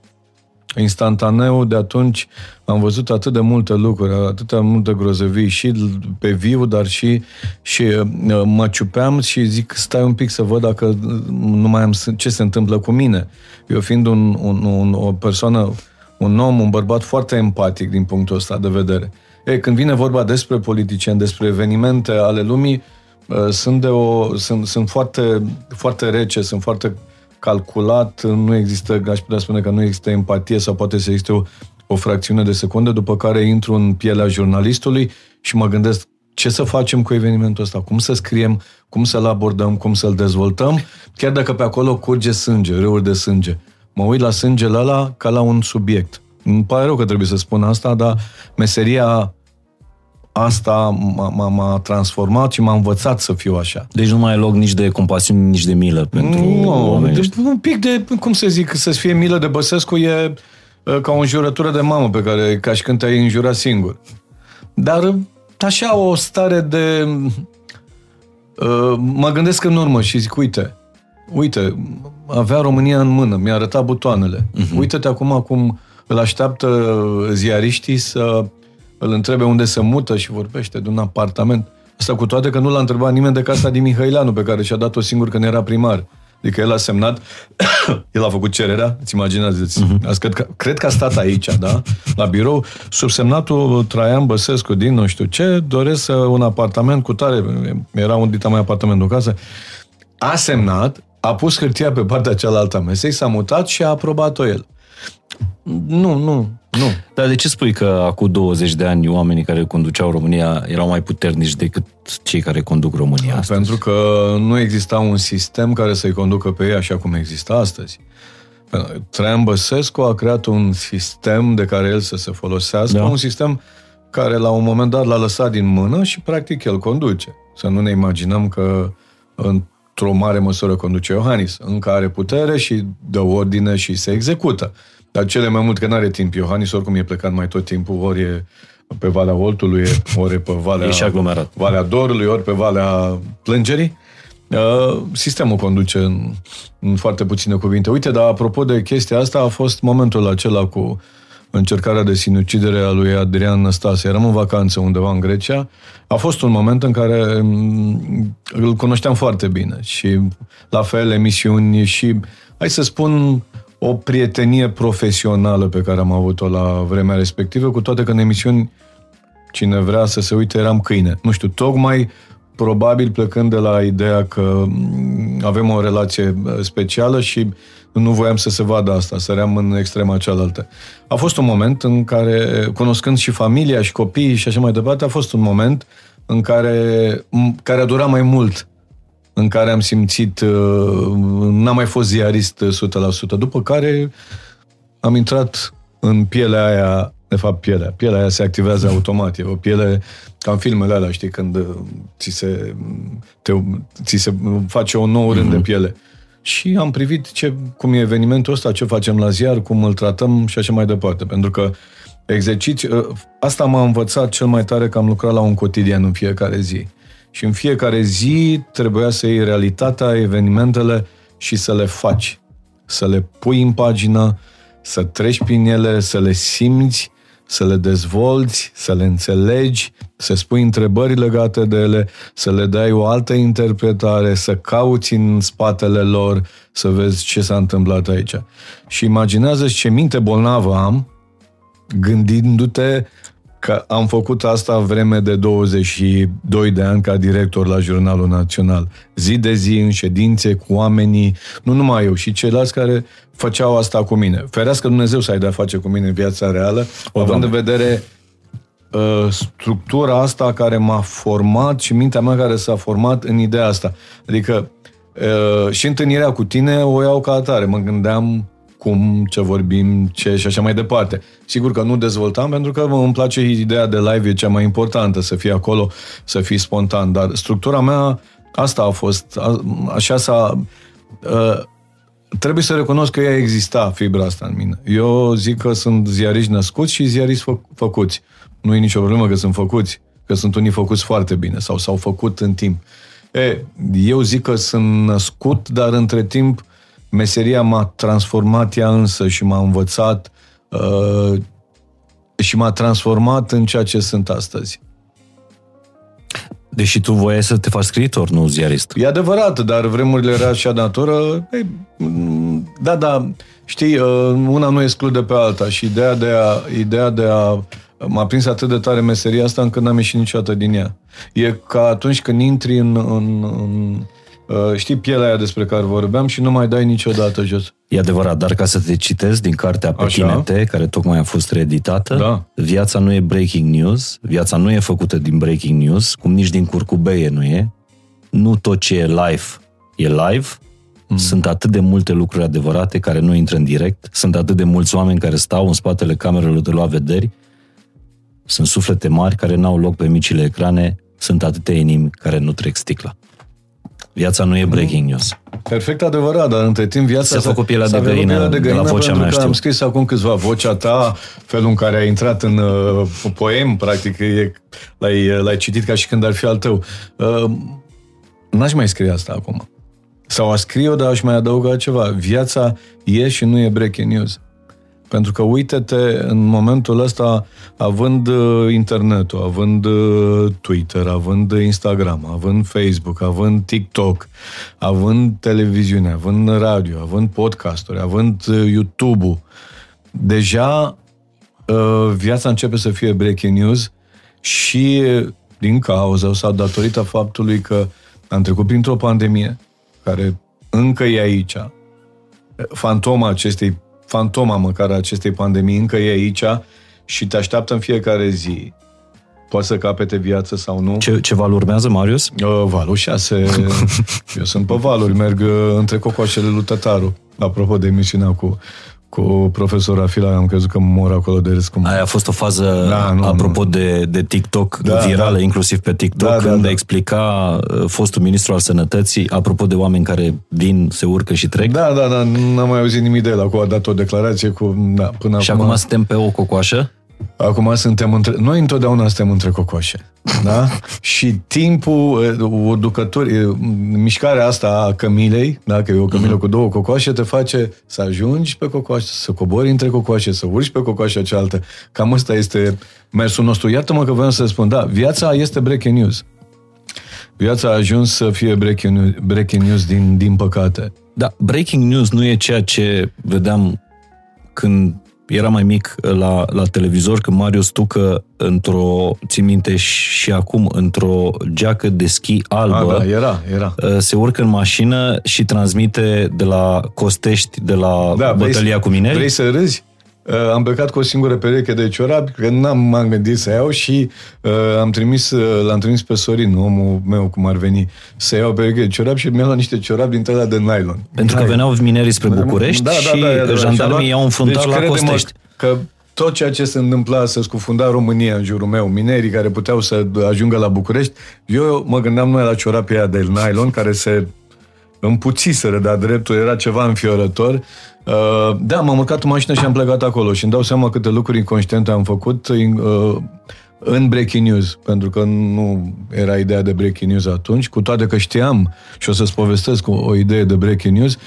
instantaneu, de atunci am văzut atât de multe lucruri, atâtea multe grozevii și pe viu, dar și, și uh, mă ciupeam și zic, stai un pic să văd dacă nu mai am ce se întâmplă cu mine. Eu fiind un, un, un, o persoană, un om, un bărbat foarte empatic din punctul ăsta de vedere. E, când vine vorba despre politicieni, despre evenimente ale lumii, uh, sunt, de o, sunt, sunt foarte, foarte rece, sunt foarte calculat, nu există, aș putea spune că nu există empatie sau poate să existe o, o fracțiune de secundă, după care intru în pielea jurnalistului și mă gândesc ce să facem cu evenimentul ăsta, cum să scriem, cum să-l abordăm, cum să-l dezvoltăm, chiar dacă pe acolo curge sânge, râuri de sânge. Mă uit la sângele ăla ca la un subiect. Îmi pare rău că trebuie să spun asta, dar meseria asta m-a, m-a, m-a transformat și m-a învățat să fiu așa. deci nu mai ai loc nici de compasiune, nici de milă pentru Nu, oameni. de, un pic de, cum să zic, să-ți fie milă de Băsescu e uh, ca o înjurătură de mamă pe care, ca și când te-ai înjurat singur. Dar uh, așa o stare de... uh, Mă gândesc în urmă și zic, uite, uite, avea România în mână, mi-a arătat butoanele. Uh-huh. Uite-te acum cum îl așteaptă ziariștii să îl întrebe unde se mută și vorbește de un apartament. Asta cu toate că nu l-a întrebat nimeni de casa din Mihăileanu, pe care și-a dat-o singur când era primar. Adică el a semnat, el a făcut cererea, îți imaginați, uh-huh. cred, că, cred că a stat aici, da, la birou, subsemnatul Traian Băsescu din nu știu ce, doresc un apartament cu tare, era un dita mai apartament în casă, a semnat, a pus hârtia pe partea cealaltă a mesei, s-a mutat și a aprobat-o el. Nu, nu, nu. Dar de ce spui că acum 20 de ani oamenii care conduceau România erau mai puternici decât cei care conduc România astăzi? Pentru că nu exista un sistem care să-i conducă pe ei așa cum există astăzi. Traian Băsescu a creat un sistem de care el să se folosească, da. un sistem care la un moment dat l-a lăsat din mână și practic el conduce. Să nu ne imaginăm că într-o mare măsură conduce Iohannis, încă are putere și dă ordine și se execută. Dar cele mai mult că nu are timp. Iohannis oricum e plecat mai tot timpul, ori e pe Valea Oltului, ori e pe Valea, e și aglomerat. Valea Dorului, ori pe Valea Plângerii. Uh, sistemul conduce în, în foarte puține cuvinte. Uite, dar apropo de chestia asta, a fost momentul acela cu încercarea de sinucidere a lui Adrian Năstase. Eram în vacanță undeva în Grecia. A fost un moment în care mm, îl cunoșteam foarte bine și la fel emisiuni și, hai să spun, o prietenie profesională pe care am avut-o la vremea respectivă, cu toate că în emisiuni cine vrea să se uite eram câine. Nu știu, tocmai probabil plecând de la ideea că mm, avem o relație uh, specială și nu voiam să se vadă asta, săream în extrema cealaltă. A fost un moment în care, cunoscând și familia și copiii și așa mai departe, a fost un moment în care, care a durat mai mult în care am simțit, uh, n-am mai fost ziarist 100%, după care am intrat în pielea aia, de fapt pielea, pielea aia se activează automat, e o piele ca în filmele alea, știi, când uh, ți se, te, ți se face o nouă rând mm-hmm. de mhm. piele. Și am privit ce, cum e evenimentul ăsta, ce facem la ziar, cum îl tratăm și așa mai departe. Pentru că exerciți, uh, asta m-a învățat cel mai tare că am lucrat la un cotidian în fiecare zi. Și în fiecare zi trebuia să iei realitatea, evenimentele și să le faci. Să le pui în pagină, să treci prin ele, să le simți, să le dezvolți, să le înțelegi, să spui întrebări legate de ele, să le dai o altă interpretare, să cauți în spatele lor, să vezi ce s-a întâmplat aici. Și imaginează ce minte bolnavă am, gândindu-te că am făcut asta vreme de 22 de ani ca director la Jurnalul Național. Zi de zi, în ședințe cu oamenii, nu numai eu, și ceilalți care făceau asta cu mine. Ferească Dumnezeu să ai de-a face cu mine în viața reală, o, având în vedere uh, structura asta care m-a format și mintea mea care s-a format în ideea asta. Adică uh, și întâlnirea cu tine o iau ca atare. Mă gândeam cum, ce vorbim, ce și așa mai departe. Sigur că nu dezvoltam, pentru că îmi place ideea de live, e cea mai importantă, să fii acolo, să fii spontan, dar structura mea, asta a fost, a, așa s-a... Uh, trebuie să recunosc că ea exista, fibra asta în mine. Eu zic că sunt ziariști născuți și ziariști fă, făcuți. Nu e nicio problemă că sunt făcuți, că sunt unii făcuți foarte bine sau s-au făcut în timp. E, eu zic că sunt născut, dar între timp meseria m-a transformat ea însă și m-a învățat uh, și m-a transformat în ceea ce sunt astăzi. Deși tu voiai să te faci scriitor, nu ziarist. E adevărat, dar vremurile era așa natură. Ei, da, da, știi, uh, una nu exclude pe alta și ideea de a, ideea de a m-a prins atât de tare meseria asta încât n-am ieșit niciodată din ea. E ca atunci când intri în, în, în Uh, știi pielea aia despre care vorbeam și nu mai dai niciodată jos. E adevărat, dar ca să te citesc din cartea Petinete, care tocmai a fost reeditată, da. viața nu e breaking news, viața nu e făcută din breaking news, cum nici din curcubeie nu e. Nu tot ce e live e live, mm. sunt atât de multe lucruri adevărate care nu intră în direct, sunt atât de mulți oameni care stau în spatele camerelor de lua vederi, sunt suflete mari care n-au loc pe micile ecrane, sunt atâtea inimi care nu trec sticla. Viața nu e breaking news. Perfect adevărat, dar între timp viața s-a făcut pielea de găină, de, găină de la vocea mea, știu. am scris acum câțiva vocea ta, felul în care ai intrat în uh, poem, practic, e, l-ai, l-ai citit ca și când ar fi al tău. Uh, n-aș mai scrie asta acum. Sau aș scrie-o, dar aș mai adăuga ceva. Viața e și nu e breaking news. Pentru că uite-te, în momentul ăsta, având uh, internetul, având uh, Twitter, având Instagram, având Facebook, având TikTok, având televiziune, având radio, având podcasturi, având uh, YouTube-ul, deja viața începe să fie breaking news și din cauza sau datorită faptului că am trecut printr-o pandemie care încă e aici, fantoma acestei fantoma măcar a acestei pandemii încă e aici și te așteaptă în fiecare zi. Poate să capete viață sau nu. Ce, ce val urmează, Marius? Uh, valul 6. Eu sunt pe valuri, merg uh, între cocoașele lui Tătaru. Apropo de emisiunea cu cu profesor Afila, am crezut că mor acolo de râs. Cum... Aia a fost o fază, da, nu, apropo nu. De, de TikTok, da, virală, da. inclusiv pe TikTok, da, când da, da. explica uh, fostul ministru al sănătății, apropo de oameni care vin, se urcă și trec. Da, da, da, n-am mai auzit nimic de el, acum a dat o declarație cu... Da, până și acum, acum suntem pe o cocoașă? Acum suntem între... Noi întotdeauna suntem între cocoșe. Da? și timpul, o ducători, mișcarea asta a cămilei, da? că e o cămilă uh-huh. cu două cocoașe, te face să ajungi pe cocoașe, să cobori între cocoașe, să urci pe cocoașa cealaltă. Cam asta este mersul nostru. Iată-mă că vreau să spun, da, viața este breaking news. Viața a ajuns să fie breaking news, breaking news din, din păcate. Da, breaking news nu e ceea ce vedeam când era mai mic la, la televizor când Marius Tucă într-o, țin minte și acum, într-o geacă de schi albă, A, da, era, era. Uh, se urcă în mașină și transmite de la Costești, de la da, bătălia vrei, cu mineri. Vrei să râzi? Uh, am plecat cu o singură pereche de ciorapi, că n-am m-am gândit să iau și uh, am trimis, uh, l-am trimis pe Sorin, omul meu, cum ar veni, să iau pereche de ciorapi și mi-a luat niște ciorapi din tăia de nylon. Pentru că veneau minerii spre da, București da, da, și da, da, jandarmii i-au înfundat deci, la Costești. că tot ceea ce se întâmpla să scufunda România în jurul meu, minerii care puteau să ajungă la București, eu mă gândeam noi la ciorapii aia de nylon care se împuțiseră de-a dreptul, era ceva înfiorător. Uh, da, m-am urcat în mașină și am plecat acolo și îmi dau seama câte lucruri inconștiente am făcut uh, în breaking news, pentru că nu era ideea de breaking news atunci, cu toate că știam și o să-ți povestesc o, o idee de breaking news,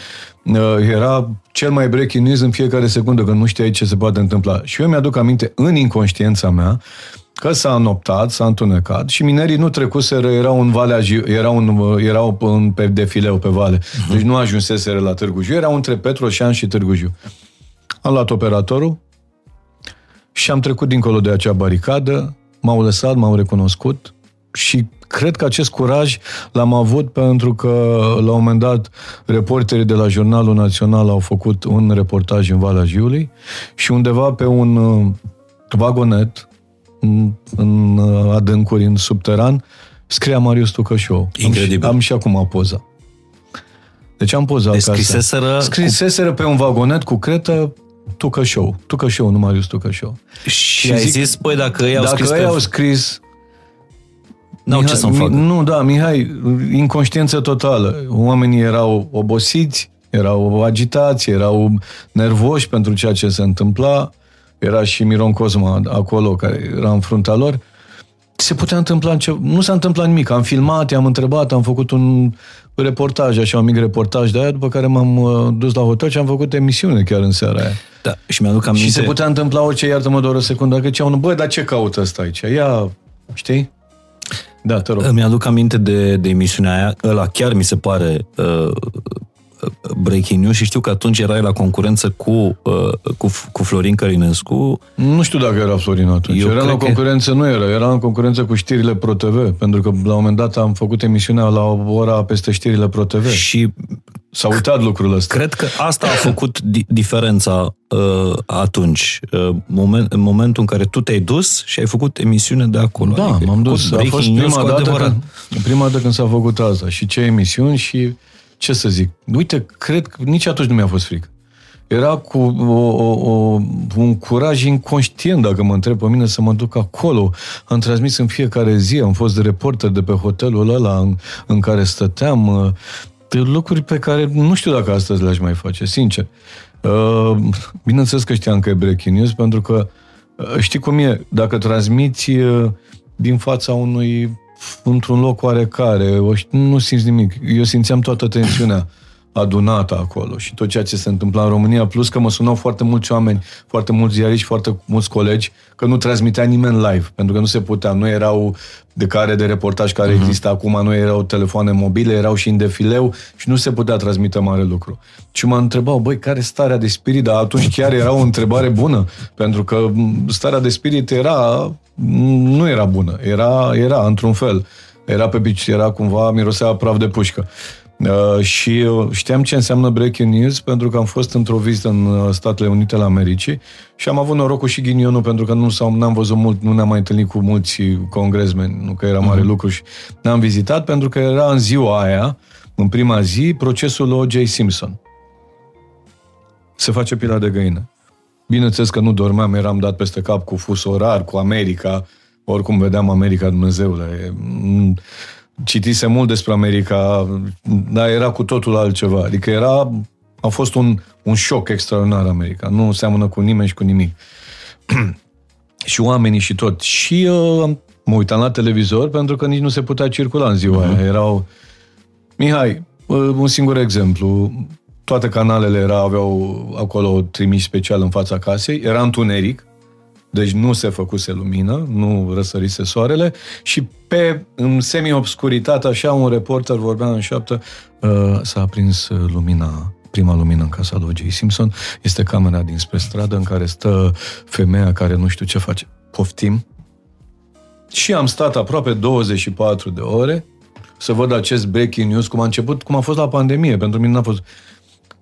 uh, era cel mai breaking news în fiecare secundă, că nu știai ce se poate întâmpla. Și eu mi-aduc aminte, în inconștiența mea, că s-a înoptat, s-a întunecat și minerii nu trecuseră, erau în Valea Jiu, erau, în, erau în, pe defileu pe vale. Uh-huh. Deci nu ajunseseră la Târgu Jiu, erau între Petroșan și Târgu Jiu. Am luat operatorul și am trecut dincolo de acea baricadă, m-au lăsat, m-au recunoscut și cred că acest curaj l-am avut pentru că la un moment dat reporterii de la Jurnalul Național au făcut un reportaj în Valea Jiului și undeva pe un uh, vagonet în, în adâncuri, în subteran, scria Marius Tucășou. Incredibil. Am, am și acum poza. Deci am poza deci scriseseră... Scriseseră cu... pe un vagonet cu cretă Tucășou. Tucășou, nu Marius Tucășou. Și, și ai zic, zis, păi dacă ei au dacă scris... Dacă ei au scris... N-au Mihai, ce să-mi facă. Nu, da, Mihai, inconștiență totală. Oamenii erau obosiți, erau agitați, erau nervoși pentru ceea ce se întâmpla era și Miron Cosma acolo, care era în fruntea lor, se putea întâmpla ce... Nu s-a întâmplat nimic. Am filmat, i-am întrebat, am făcut un reportaj, așa, un mic reportaj de aia, după care m-am uh, dus la hotel și am făcut emisiune chiar în seara aia. Da, și mi-aduc aminte... Și se putea întâmpla orice, iartă-mă doar o secundă, că ce unul, băi, dar ce caută ăsta aici? Ia, știi? Da, te rog. Mi-aduc aminte de, de emisiunea aia, ăla chiar mi se pare uh, Breaking News și știu că atunci erai la concurență cu, uh, cu, cu Florin Cărinescu. Nu știu dacă era Florin atunci. Eu era la concurență, că... nu era. Era în concurență cu știrile ProTV, pentru că la un moment dat am făcut emisiunea la ora peste știrile ProTV. Și S-a uitat lucrul ăsta. Cred că asta a făcut di- diferența uh, atunci, uh, moment, în momentul în care tu te-ai dus și ai făcut emisiune de acolo. Da, adică m-am dus. A fost prima dată, când, prima dată când s-a făcut asta. Și ce emisiuni și ce să zic, uite, cred că nici atunci nu mi-a fost frică. Era cu o, o, o, un curaj inconștient, dacă mă întreb pe mine, să mă duc acolo. Am transmis în fiecare zi, am fost reporter de pe hotelul ăla în, în care stăteam. Uh, de lucruri pe care nu știu dacă astăzi le-aș mai face, sincer. Uh, bineînțeles că știam că e breaking news, pentru că uh, știi cum e, dacă transmiți din fața unui într-un loc oarecare, nu simți nimic. Eu simțeam toată tensiunea adunată acolo și tot ceea ce se întâmpla în România, plus că mă sunau foarte mulți oameni, foarte mulți ziariști, foarte mulți colegi, că nu transmitea nimeni live, pentru că nu se putea. Nu erau de care de reportaj care uh-huh. există acum, nu erau telefoane mobile, erau și în defileu și nu se putea transmite mare lucru. Și mă întrebau, băi, care starea de spirit? Dar atunci chiar era o întrebare bună, pentru că starea de spirit era, nu era bună, era, era într-un fel. Era pe bici, era cumva, mirosea praf de pușcă. Uh, și uh, știam ce înseamnă breaking news pentru că am fost într-o vizită în uh, Statele Unite ale Americii și am avut norocul și ghinionul pentru că nu s-am, n-am văzut mult, nu ne-am mai întâlnit cu mulți congresmeni, nu că era mare mm-hmm. lucru și ne-am vizitat pentru că era în ziua aia, în prima zi, procesul O.J. Simpson. Se face pila de găină. Bineînțeles că nu dormeam, eram dat peste cap cu fus orar, cu America, oricum vedeam America, Dumnezeule. Citise mult despre America, dar era cu totul altceva. Adică era, a fost un, un șoc extraordinar America. Nu seamănă cu nimeni și cu nimic. și oamenii și tot. Și uh, mă uitam la televizor pentru că nici nu se putea circula în ziua uh-huh. aia. Erau... Mihai, uh, un singur exemplu. Toate canalele era, aveau acolo trimis special în fața casei. Era întuneric deci nu se făcuse lumină, nu răsărise soarele și pe, în semi-obscuritate, așa, un reporter vorbea în șoaptă, uh, s-a aprins lumina prima lumină în casa lui O.J. Simpson, este camera dinspre stradă în care stă femeia care nu știu ce face. Poftim? Și am stat aproape 24 de ore să văd acest breaking news, cum a început, cum a fost la pandemie. Pentru mine n-a fost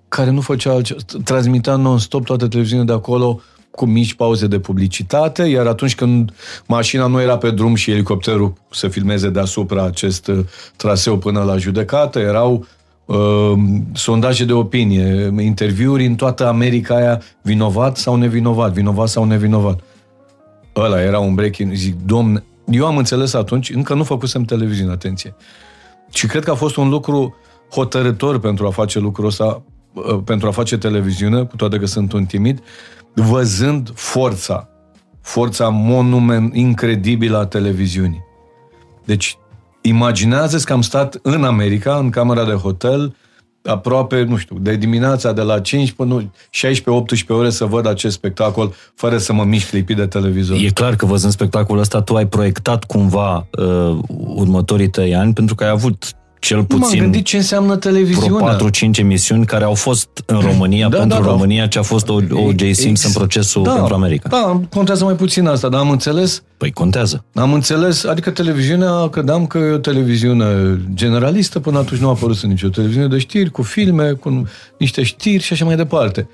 care nu făcea altceva, transmitea non-stop toate televiziunile de acolo, cu mici pauze de publicitate, iar atunci când mașina nu era pe drum și elicopterul să filmeze deasupra acest uh, traseu până la judecată, erau uh, sondaje de opinie, interviuri în toată America aia, vinovat sau nevinovat, vinovat sau nevinovat. Ăla era un breaking, zic, domne, eu am înțeles atunci, încă nu făcusem televiziune, atenție. Și cred că a fost un lucru hotărător pentru a face lucrul ăsta, uh, pentru a face televiziune, cu toate că sunt un timid, văzând forța, forța monument incredibilă a televiziunii. Deci, imaginează că am stat în America, în camera de hotel, aproape, nu știu, de dimineața de la 5 până 16-18 ore să văd acest spectacol fără să mă mișc lipit de televizor. E clar că văzând spectacolul ăsta tu ai proiectat cumva uh, următorii tăi ani pentru că ai avut cel puțin... M-am gândit ce înseamnă televiziunea. 4-5 emisiuni care au fost în România, da, pentru da, da. România, ce a fost O.J. Simpson în procesul da, pentru America. Da, contează mai puțin asta, dar am înțeles... Păi contează. Am înțeles, adică televiziunea, credeam că e o televiziune generalistă, până atunci nu a apărut nicio televiziune de știri, cu filme, cu niște știri și așa mai departe.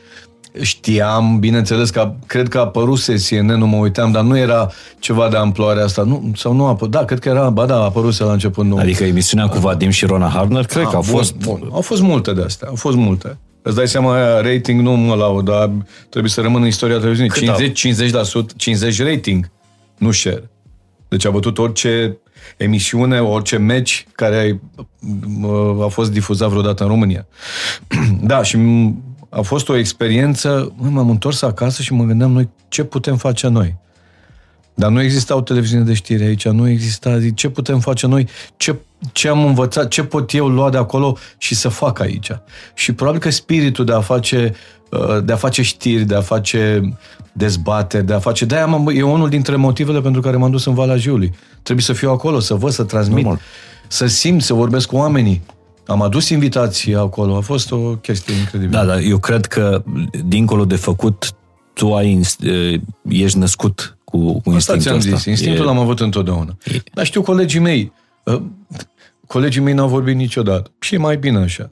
Știam, bineînțeles că cred că a apărut CNN, nu mă uitam, dar nu era ceva de amploare asta. Nu, sau nu a apărut. Da, cred că era, ba da, a apărut la început. Nu. Adică emisiunea cu Vadim și Rona Harner, cred a, că au bun, fost... Bun. Au fost multe de astea, au fost multe. Îți dai seama, aia, rating nu mă laud, dar trebuie să rămână în istoria televiziunii. 50, 50%, 50 rating, nu share. Deci a bătut orice emisiune, orice meci care a fost difuzat vreodată în România. da, și a fost o experiență, m-am întors acasă și mă gândeam noi ce putem face noi. Dar nu exista o televiziune de știri aici, nu exista, zic, ce putem face noi, ce, ce am învățat, ce pot eu lua de acolo și să fac aici. Și probabil că spiritul de a face, uh, de a face știri, de a face dezbateri, de a face... De-aia e unul dintre motivele pentru care m-am dus în Valea Jiului. Trebuie să fiu acolo, să văd, să transmit, Normal. să simt, să vorbesc cu oamenii. Am adus invitații acolo, a fost o chestie incredibilă. Da, dar eu cred că, dincolo de făcut, tu ai, ești născut cu, cu Asta ți-am zis, instinctul e... l-am avut întotdeauna. E... Dar știu colegii mei, colegii mei n-au vorbit niciodată. Și e mai bine așa.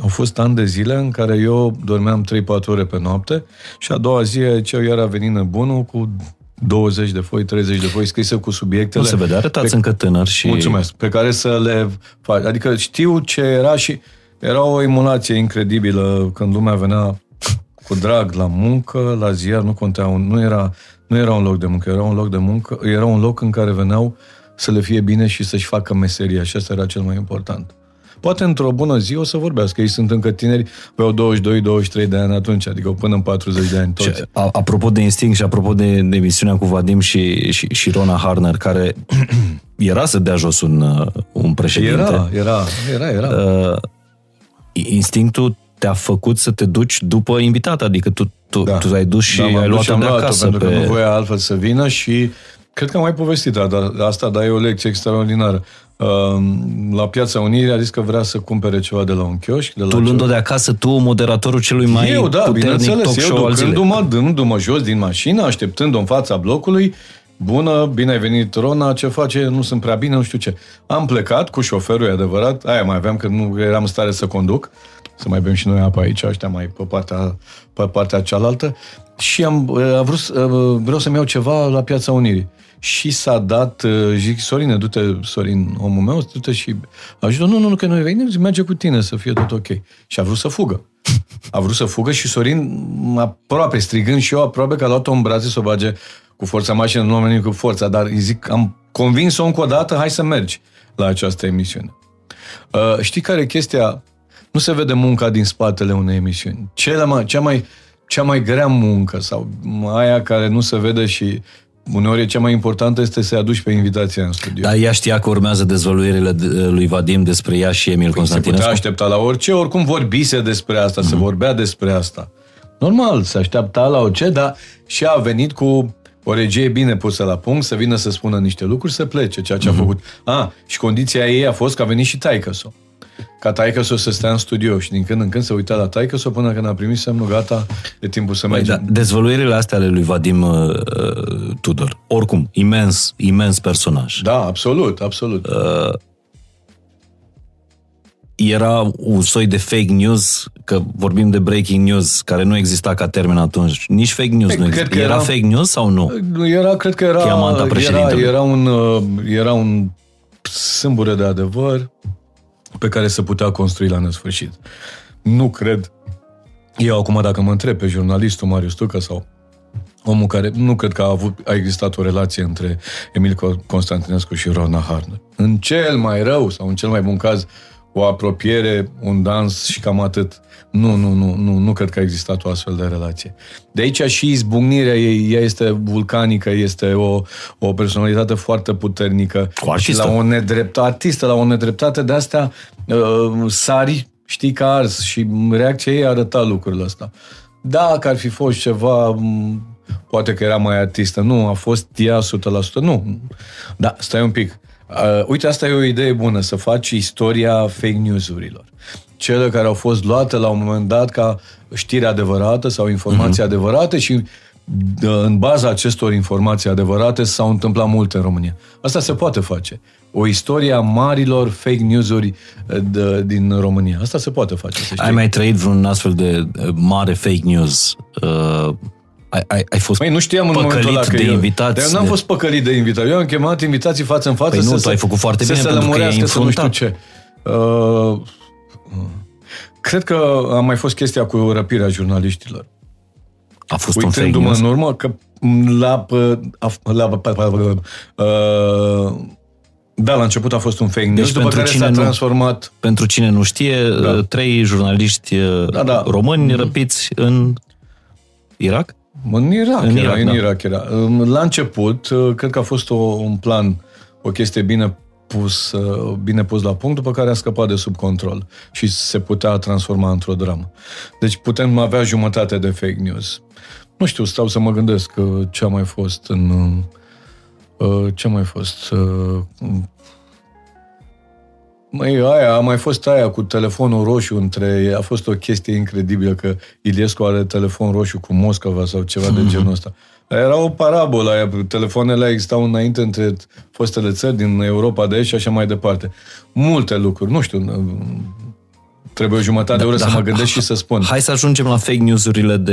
Au fost ani de zile în care eu dormeam 3-4 ore pe noapte și a doua zi ziceau iar a venit nebunul cu 20 de foi, 30 de foi scrise cu subiectele. Nu se vede, arătați pe... încă tânăr și... Mulțumesc. Pe care să le faci. Adică știu ce era și era o emulație incredibilă când lumea venea cu drag la muncă, la ziar, nu contea, un, nu, era, nu era un loc de muncă, era un loc de muncă, era un loc în care veneau să le fie bine și să-și facă meseria și asta era cel mai important. Poate într-o bună zi o să vorbească. Ei sunt încă tineri, aveau 22-23 de ani atunci, adică până în 40 de ani toți. Și, a, apropo de instinct și apropo de, de emisiunea cu Vadim și, și, și Rona Harner, care era să dea jos un, uh, un președinte. Era, era, era, era. Uh, instinctul te-a făcut să te duci după invitat, adică tu, tu, da. tu ai dus și da, m-am ai dus luat și am de luat-o, acasă. Pentru pe... că nu voia altfel să vină și cred că am mai povestit dar, asta, dar e o lecție extraordinară. Uh, La Piața Unirii a zis că vrea să cumpere ceva de la un chioșc. De la Tu luând-o ceva- de acasă, tu, moderatorul celui mai eu, da, puternic bineînțeles, talk eu show al zilei. ducându-mă, dându-mă jos din mașină, așteptând-o în fața blocului, bună, bine ai venit, Rona, ce face, nu sunt prea bine, nu știu ce. Am plecat cu șoferul, e adevărat, aia mai aveam, că nu eram în stare să conduc, să mai bem și noi apă aici, ăștia mai pe partea, pe partea cealaltă, și am a vrut, să- vreau să-mi iau ceva la Piața Unirii. Și s-a dat, uh, zic, Sorine, du-te, Sorin, omul meu, du-te și ajută. Nu, nu, nu, că noi venim, zic, merge cu tine să fie tot ok. Și a vrut să fugă. A vrut să fugă și Sorin, aproape strigând și eu, aproape că a luat-o în brațe să o bage cu forța mașină, nu am venit cu forța, dar îi zic, am convins-o încă o dată, hai să mergi la această emisiune. Uh, știi care e chestia? Nu se vede munca din spatele unei emisiuni. Cea mai, cea mai, cea mai grea muncă sau aia care nu se vede și uneori e cea mai importantă este să-i aduci pe invitația în studio. Dar ea știa că urmează dezvăluirile de- lui Vadim despre ea și Emil Se putea Constantinescu? aștepta la orice, oricum vorbise despre asta, se vorbea despre asta. Normal, se aștepta la orice, dar și a venit cu o regie bine pusă la punct, să vină să spună niște lucruri, să plece, ceea ce a făcut. A, și condiția ei a fost că a venit și taică ca taică să stea în studio și din când în când să uita la taică până când a primit semnul gata, e timpul să Păi, mergem. da, dezvăluirile astea ale lui Vadim uh, uh, Tudor, oricum, imens, imens personaj. Da, absolut, absolut. Era un soi de fake news, că vorbim de breaking news, care nu exista ca termen atunci. Nici fake news Păi, nu cred exista. că Era, era- fake news sau nu? Era, cred că era, Chiamanta era, președintelui. era, un, uh, era un sâmbure de adevăr pe care se putea construi la nesfârșit. Nu cred, eu acum dacă mă întreb pe jurnalistul Marius Tucă sau omul care, nu cred că a, avut, a existat o relație între Emil Constantinescu și Rona Harner. În cel mai rău sau în cel mai bun caz, o apropiere, un dans și cam atât. Nu, nu, nu, nu, nu cred că a existat o astfel de relație. De aici și izbucnirea ei, ea este vulcanică, este o, o personalitate foarte puternică. O artistă. Și la o nedreptate, artistă, la o nedreptate de astea, uh, sari, știi că ars și reacția ei arăta lucrurile astea. Dacă ar fi fost ceva, m, poate că era mai artistă. Nu, a fost ea 100%. Nu. Da, stai un pic. Uh, uite, asta e o idee bună, să faci istoria fake news-urilor. Cele care au fost luate la un moment dat ca știri adevărată sau informații uh-huh. adevărate și d- în baza acestor informații adevărate s-au întâmplat multe în România. Asta se poate face. O istorie a marilor fake news-uri uh, de, din România. Asta se poate face, să știi. Ai mai trăit vreun astfel de uh, mare fake news? Uh, ai, ai, ai fost Măi, nu știam în păcălit momentul ăla că de eu, invitați. Dar eu n-am de- fost păcălit de invitați. Eu am chemat invitații față în față Păi să nu, se, tu ai făcut foarte să bine, se pentru că i-ai lămurească, să nu știu înfruntat. ce. Uh, cred că a mai fost chestia cu răpirea jurnaliștilor. A fost un fake Uitându-mă news? în urmă că la, la, la, uh, da, la început a fost un fake news, Deci după pentru care cine s-a nu- transformat Pentru cine nu știe, da. trei jurnaliști Da, da, da. da. români răpiți în Irak? În Irak, În în era, Irak, în da. Irak era. La început, uh, cred că a fost o, un plan, o chestie bine pus, uh, bine pus la punct, după care a scăpat de sub control și se putea transforma într-o dramă. Deci putem avea jumătate de fake news. Nu știu, stau să mă gândesc uh, ce a mai fost în... uh, Ce a mai fost? Uh, Măi, aia, a mai fost aia cu telefonul roșu între... A fost o chestie incredibilă că Iliescu are telefon roșu cu Moscova sau ceva de genul ăsta. Era o parabolă aia, telefoanele existau înainte între fostele țări din Europa de Est și așa mai departe. Multe lucruri, nu știu, trebuie o jumătate de oră să mă gândesc și să spun. Hai să ajungem la fake news-urile de,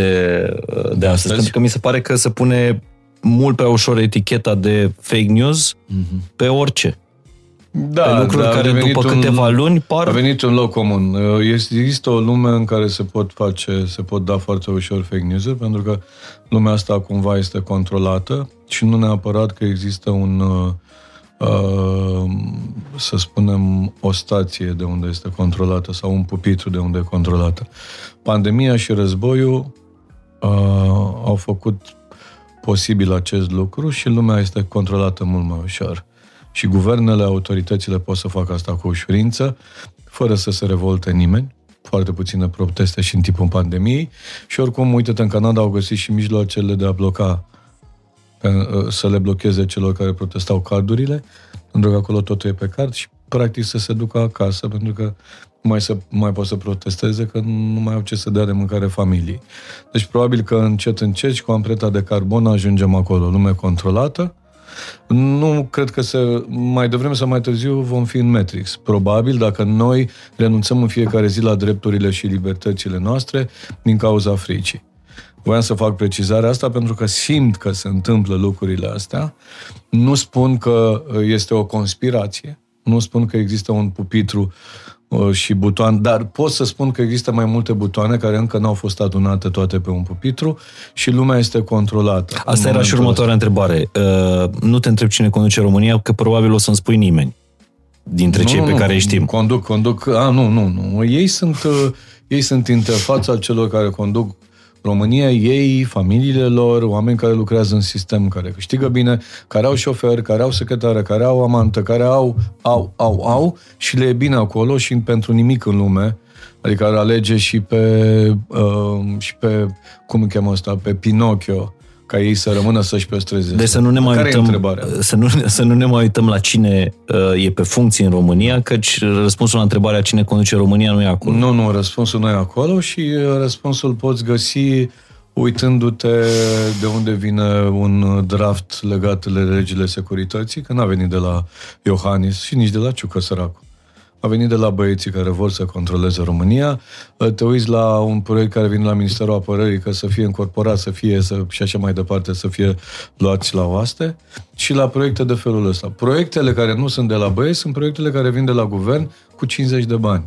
de astăzi, astăzi? pentru că mi se pare că se pune mult prea ușor eticheta de fake news pe orice. Da, pe lucruri dar a care devenit după câteva luni par- A venit un loc comun. Este- Există o lume în care se pot face, se pot da foarte ușor fake news pentru că lumea asta cumva este controlată și nu neapărat că există un, uh, uh, să spunem, o stație de unde este controlată sau un pupitru de unde e controlată. Pandemia și războiul uh, au făcut posibil acest lucru și lumea este controlată mult mai ușor. Și guvernele, autoritățile pot să facă asta cu ușurință, fără să se revolte nimeni, foarte puține proteste și în timpul pandemiei și oricum, uite-te, în Canada au găsit și mijloacele de a bloca să le blocheze celor care protestau cardurile, pentru că acolo totul e pe card și practic să se ducă acasă, pentru că nu mai, să, mai pot să protesteze, că nu mai au ce să dea de mâncare familiei. Deci probabil că încet, încet și cu ampreta de carbon ajungem acolo, lume controlată. Nu cred că se, mai devreme sau mai târziu vom fi în Matrix. Probabil dacă noi renunțăm în fiecare zi la drepturile și libertățile noastre din cauza fricii. Voiam să fac precizarea asta pentru că simt că se întâmplă lucrurile astea. Nu spun că este o conspirație, nu spun că există un pupitru uh, și butoan, dar pot să spun că există mai multe butoane care încă nu au fost adunate toate pe un pupitru și lumea este controlată. Asta era și următoarea ăsta. întrebare. Uh, nu te întreb cine conduce România, că probabil o să-mi spui nimeni dintre nu, cei nu, pe nu, care îi știm. Conduc, conduc, a, nu, nu, nu. Ei sunt, uh, ei sunt interfața celor care conduc România, ei, familiile lor, oameni care lucrează în sistem, care câștigă bine, care au șofer, care au secretară, care au amantă, care au, au, au, au și le e bine acolo și pentru nimic în lume. Adică ar alege și pe, uh, și pe cum îi cheamă asta, pe Pinocchio, ca ei să rămână să-și păstreze. Deci să nu ne mai Care uităm, să nu, să nu ne mai uităm la cine uh, e pe funcție în România, căci răspunsul la întrebarea cine conduce România nu e acolo. Nu, nu, răspunsul nu e acolo și uh, răspunsul poți găsi uitându-te de unde vine un draft legat de legile securității, că n-a venit de la Iohannis și nici de la Ciucă Săracu a venit de la băieții care vor să controleze România, te uiți la un proiect care vine la Ministerul Apărării ca să fie încorporat, să fie să, și așa mai departe, să fie luați la oaste și la proiecte de felul ăsta. Proiectele care nu sunt de la băieți sunt proiectele care vin de la guvern cu 50 de bani.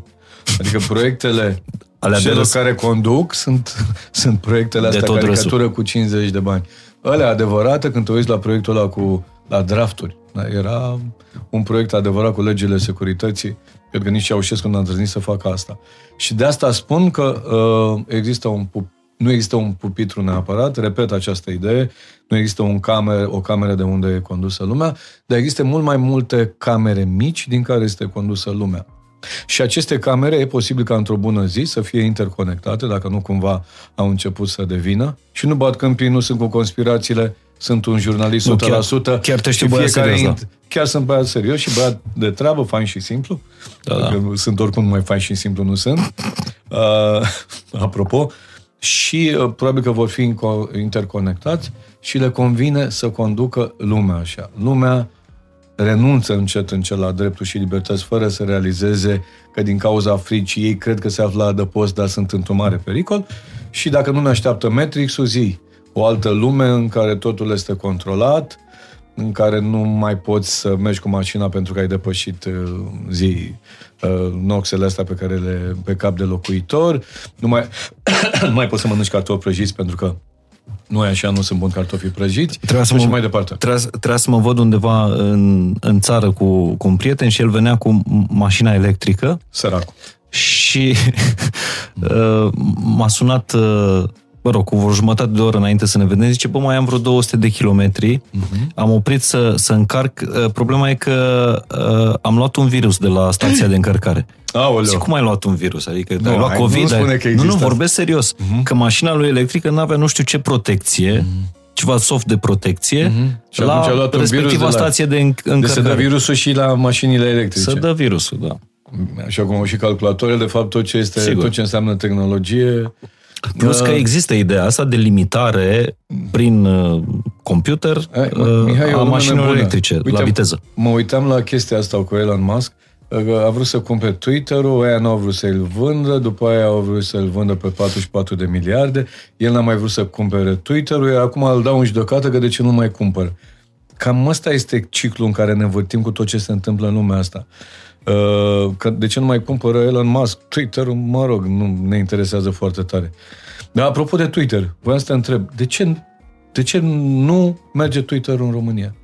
Adică proiectele Alea celor de care conduc sunt, sunt proiectele astea, de caricatură răsul. cu 50 de bani. Alea adevărate, când te uiți la proiectul ăla cu la drafturi, da, era un proiect adevărat cu legile securității, Cred că nici Ceaușescu n-a îndrăznit să facă asta. Și de asta spun că uh, există un nu există un pupitru neapărat, repet această idee, nu există un camer, o cameră de unde e condusă lumea, dar există mult mai multe camere mici din care este condusă lumea. Și aceste camere e posibil ca într-o bună zi să fie interconectate, dacă nu cumva au început să devină. Și nu bat câmpii, nu sunt cu conspirațiile sunt un jurnalist 100%. Nu, chiar, chiar te știu băiat serios, da. Chiar sunt băiat serios și băiat de treabă, fain și simplu. Da, da. Sunt oricum mai fain și simplu, nu sunt. Uh, apropo. Și uh, probabil că vor fi interconectați și le convine să conducă lumea așa. Lumea renunță încet încet la dreptul și libertăți fără să realizeze că din cauza fricii ei cred că se află la adăpost, dar sunt într-un mare pericol și dacă nu ne așteaptă Matrix-ul, zi, o altă lume în care totul este controlat, în care nu mai poți să mergi cu mașina pentru că ai depășit uh, zi uh, noxele astea pe care le pe cap de locuitor, nu mai, nu mai poți să mănânci cartofi prăjiți pentru că nu e așa, nu sunt buni cartofi prăjiți trebuie să mă, mai departe. Trebuia, trebuia să mă văd undeva în, în țară cu, cu un prieten și el venea cu mașina electrică. Săracu. Și uh, m-a sunat uh, mă rog, cu o jumătate de oră înainte să ne vedem, zice, bă, mai am vreo 200 de kilometri, uh-huh. am oprit să, să încarc. Uh, problema e că uh, am luat un virus de la stația de încărcare. Aoleu. Zic, cum ai luat un virus? Adică nu, ai luat COVID? Nu, ai... nu, nu, vorbesc serios. Uh-huh. Că mașina lui electrică nu avea nu știu ce protecție, uh-huh ceva soft de protecție uh-huh. și la a luat respectiva de stație de încărcare. Deci se dă virusul și la mașinile electrice. Să dă virusul, da. Așa cum au și calculatoare, de fapt tot ce, este, Sigur. tot ce înseamnă tehnologie Plus că există ideea asta de limitare prin uh, computer Ai, uh, Mihai, a mașinilor electrice Uite, la viteză. Mă uitam la chestia asta cu Elon Musk. A vrut să cumpere Twitter-ul, aia nu au vrut să-l vândă, după aia au vrut să-l vândă pe 44 de miliarde, el n-a mai vrut să cumpere Twitter-ul, iar acum îl dau în judecată că de ce nu mai cumpăr. Cam ăsta este ciclul în care ne învârtim cu tot ce se întâmplă în lumea asta. Uh, că de ce nu mai cumpără Elon Musk? Twitter, mă rog, nu ne interesează foarte tare. Dar apropo de Twitter, voiam să te întreb, de ce, de ce nu merge Twitter în România?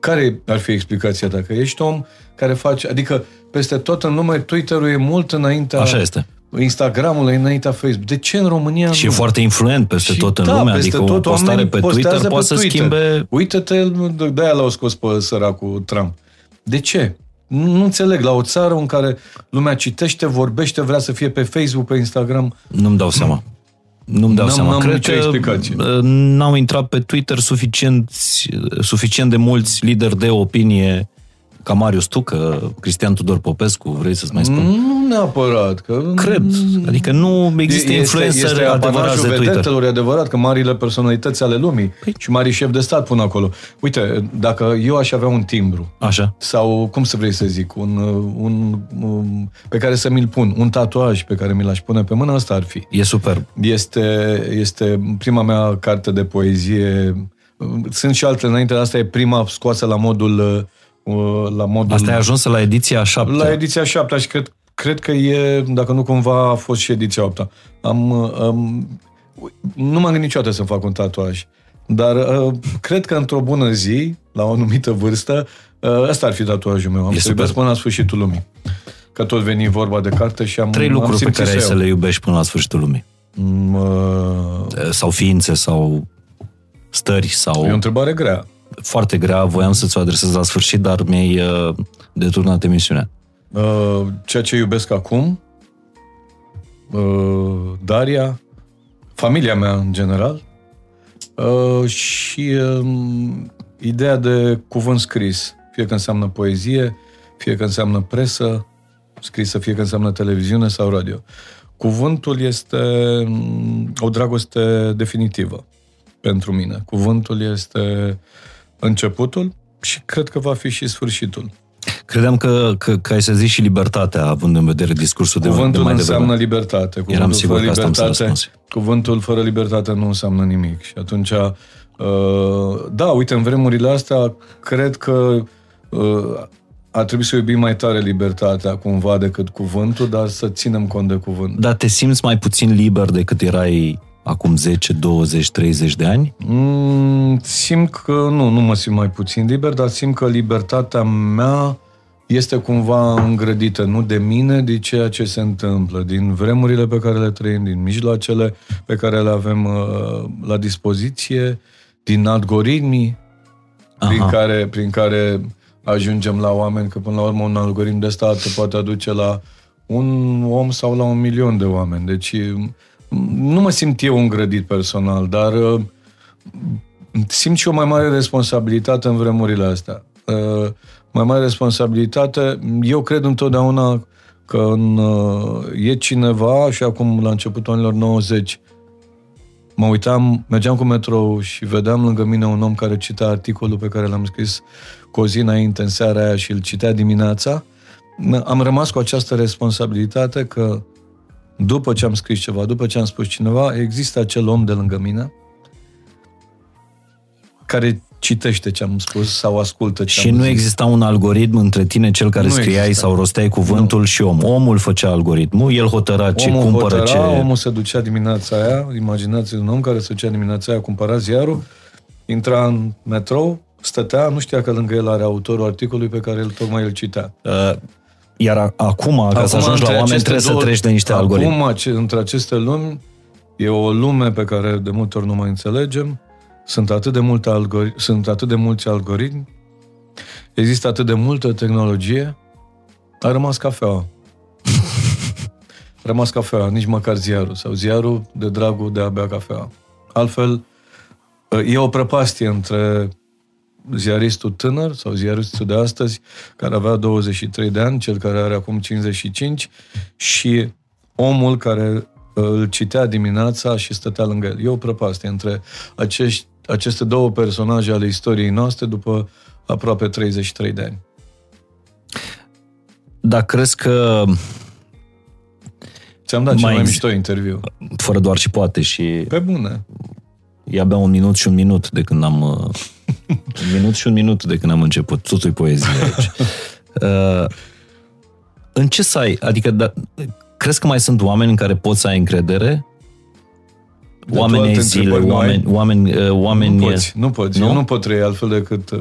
Care ar fi explicația ta? Că ești om care face, adică peste tot în lume Twitter-ul e mult înaintea Așa este. Instagramul e înaintea Facebook. De ce în România Și nu? e foarte influent peste Și tot în da, lume, peste adică o tot postare oamenii pe postează Twitter pe poate să Twitter. schimbe... Uite-te, de-aia l-au scos pe săracul Trump. De ce? Nu nu înțeleg. La o țară în care lumea citește, vorbește, vrea să fie pe Facebook, pe Instagram, Nu-mi dau seama. Nu-mi dau N-am- seama. n-am Cred nicio că explicație. uh, n-au intrat pe Twitter suficient, suficient de mulți lideri de opinie ca Marius Tucă, Cristian Tudor Popescu, vrei să-ți mai spun? nu neapărat. Că Cred. Adică nu există influencer este adevărați apanajul de Twitter. vedetelor, e adevărat că marile personalități ale lumii Păi- și mari șefi de stat pun acolo. Uite, dacă eu aș avea un timbru, Așa. sau cum să vrei să zic, un, un, un pe care să mi-l pun, un tatuaj pe care mi l-aș pune pe mână, asta ar fi. E superb. Este, este prima mea carte de poezie. Sunt și altele înainte, asta e prima scoasă la modul uh, la modul Asta ai ajuns la ediția 7. la ediția 7 și cred, cred că e, dacă nu cumva a fost și ediția 8 am, am, Nu m-am gândit niciodată să fac un tatuaj. Dar uh, cred că într-o bună zi, la o anumită vârstă, uh, ăsta ar fi tatuajul meu. Am E să super. iubesc până la sfârșitul lumii. Că tot veni vorba de carte și am Trei am lucruri pe simțit care ai să să iau. le iubești până la sfârșitul lumii. Mm, uh, Sau ființe, sau stări, sau... E o întrebare grea. Foarte grea, voiam să-ți o adresez la sfârșit, dar mi-ai uh, deturnat emisiunea. Uh, ceea ce iubesc acum, uh, Daria, familia mea în general uh, și uh, ideea de cuvânt scris, fie că înseamnă poezie, fie că înseamnă presă scrisă, fie că înseamnă televiziune sau radio. Cuvântul este mm, o dragoste definitivă pentru mine. Cuvântul este începutul și cred că va fi și sfârșitul. Credeam că, că, că ai să zici și libertatea, având în vedere discursul de, de Cuvântul mai înseamnă devreme. libertate. Cuvântul Eram sigur fără că asta am să libertate, răspunzi. Cuvântul fără libertate nu înseamnă nimic. Și atunci, uh, da, uite, în vremurile astea, cred că uh, ar trebui să iubim mai tare libertatea cumva decât cuvântul, dar să ținem cont de cuvânt. Dar te simți mai puțin liber decât erai acum 10, 20, 30 de ani? Mm, simt că, nu, nu mă simt mai puțin liber, dar simt că libertatea mea este cumva îngrădită, nu de mine, de ceea ce se întâmplă, din vremurile pe care le trăim, din mijloacele pe care le avem uh, la dispoziție, din algoritmii prin Aha. care, prin care ajungem la oameni, că până la urmă un algoritm de stat te poate aduce la un om sau la un milion de oameni. Deci nu mă simt eu îngrădit personal, dar uh, simt și o mai mare responsabilitate în vremurile astea. Uh, Mai mare responsabilitate, eu cred întotdeauna că în, uh, e cineva, și acum la începutul anilor 90, mă uitam, mergeam cu metrou și vedeam lângă mine un om care citea articolul pe care l-am scris cu o zi înainte în seara aia și îl citea dimineața, am rămas cu această responsabilitate că după ce am scris ceva, după ce am spus cineva, există acel om de lângă mine care citește ce am spus sau ascultă ce Și am nu zis. exista un algoritm între tine, cel care Nu scriai exista. sau rosteai cuvântul și om. Omul făcea algoritmul, el hotăra ce omul cumpără, hotăra, ce... omul se ducea dimineața aia, imaginați un om care se ducea dimineața aia, cumpăra ziarul, intra în metrou, stătea, nu știa că lângă el are autorul articolului pe care el tocmai îl citea. Uh, Iar a- acum, ca să ajungi între la oameni, aceste trebuie să două- treci de niște algoritmi. Acum, ace- între aceste lumi, e o lume pe care de multe ori nu mai înțelegem. Sunt atât de multe algori- sunt atât de mulți algoritmi, există atât de multă tehnologie, a rămas cafeaua. a rămas cafeaua, nici măcar ziarul. Sau ziarul de dragul de a bea cafea. Altfel, e o prăpastie între ziaristul tânăr sau ziaristul de astăzi, care avea 23 de ani, cel care are acum 55, și omul care uh, îl citea dimineața și stătea lângă el. E o prăpastie între acești, aceste două personaje ale istoriei noastre după aproape 33 de ani. Dar crezi că, Ți-am dat cel Mai mai exi- mișto interviu. fără doar și poate, și Pe bune. e abia un minut și un minut de când am... uh, un minut și un minut de când am început. Totul e poezie aici. Uh, în ce să ai... Adică, da, crezi că mai sunt oameni în care poți să ai încredere? De oameni toate ai zile, întrebări, nu ai- oameni, oameni, uh, oameni... Nu poți, nu poți. Nu? Eu nu pot trăi altfel decât... uh,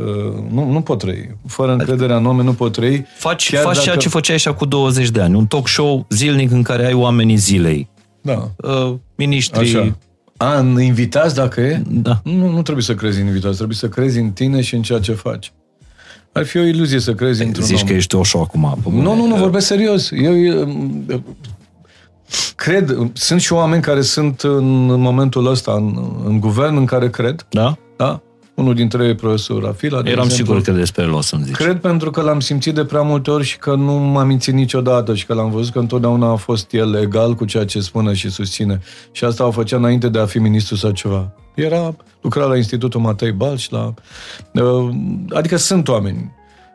Nu, nu pot trăi. Fără încrederea în oameni nu pot trăi. Faci, chiar faci dacă- ceea ce făceai așa cu 20 de ani, un talk show zilnic în care ai oamenii zilei, Da, uh, miniștri... așa. A, în invitați dacă e? Da. Nu, nu trebuie să crezi în invitați, trebuie să crezi în tine și în ceea ce faci. Ar fi o iluzie să crezi într-un Zici om. că ești o show acum. pe bune. Nu, nu, nu, vorbesc serios. Eu, eu cred, sunt și oameni care sunt în momentul ăsta în, în guvern în care cred, Da? da? Unul dintre ei, profesor Rafila. de Eram exemplu. sigur că despre el o să-mi zici. Cred pentru că l-am simțit de prea multe ori și că nu m-am mințit niciodată și că l-am văzut că întotdeauna a fost el egal cu ceea ce spune și susține. Și asta o făcea înainte de a fi ministru sau ceva. Era, lucra la Institutul Matei Balci, la... uh, Adică sunt oameni.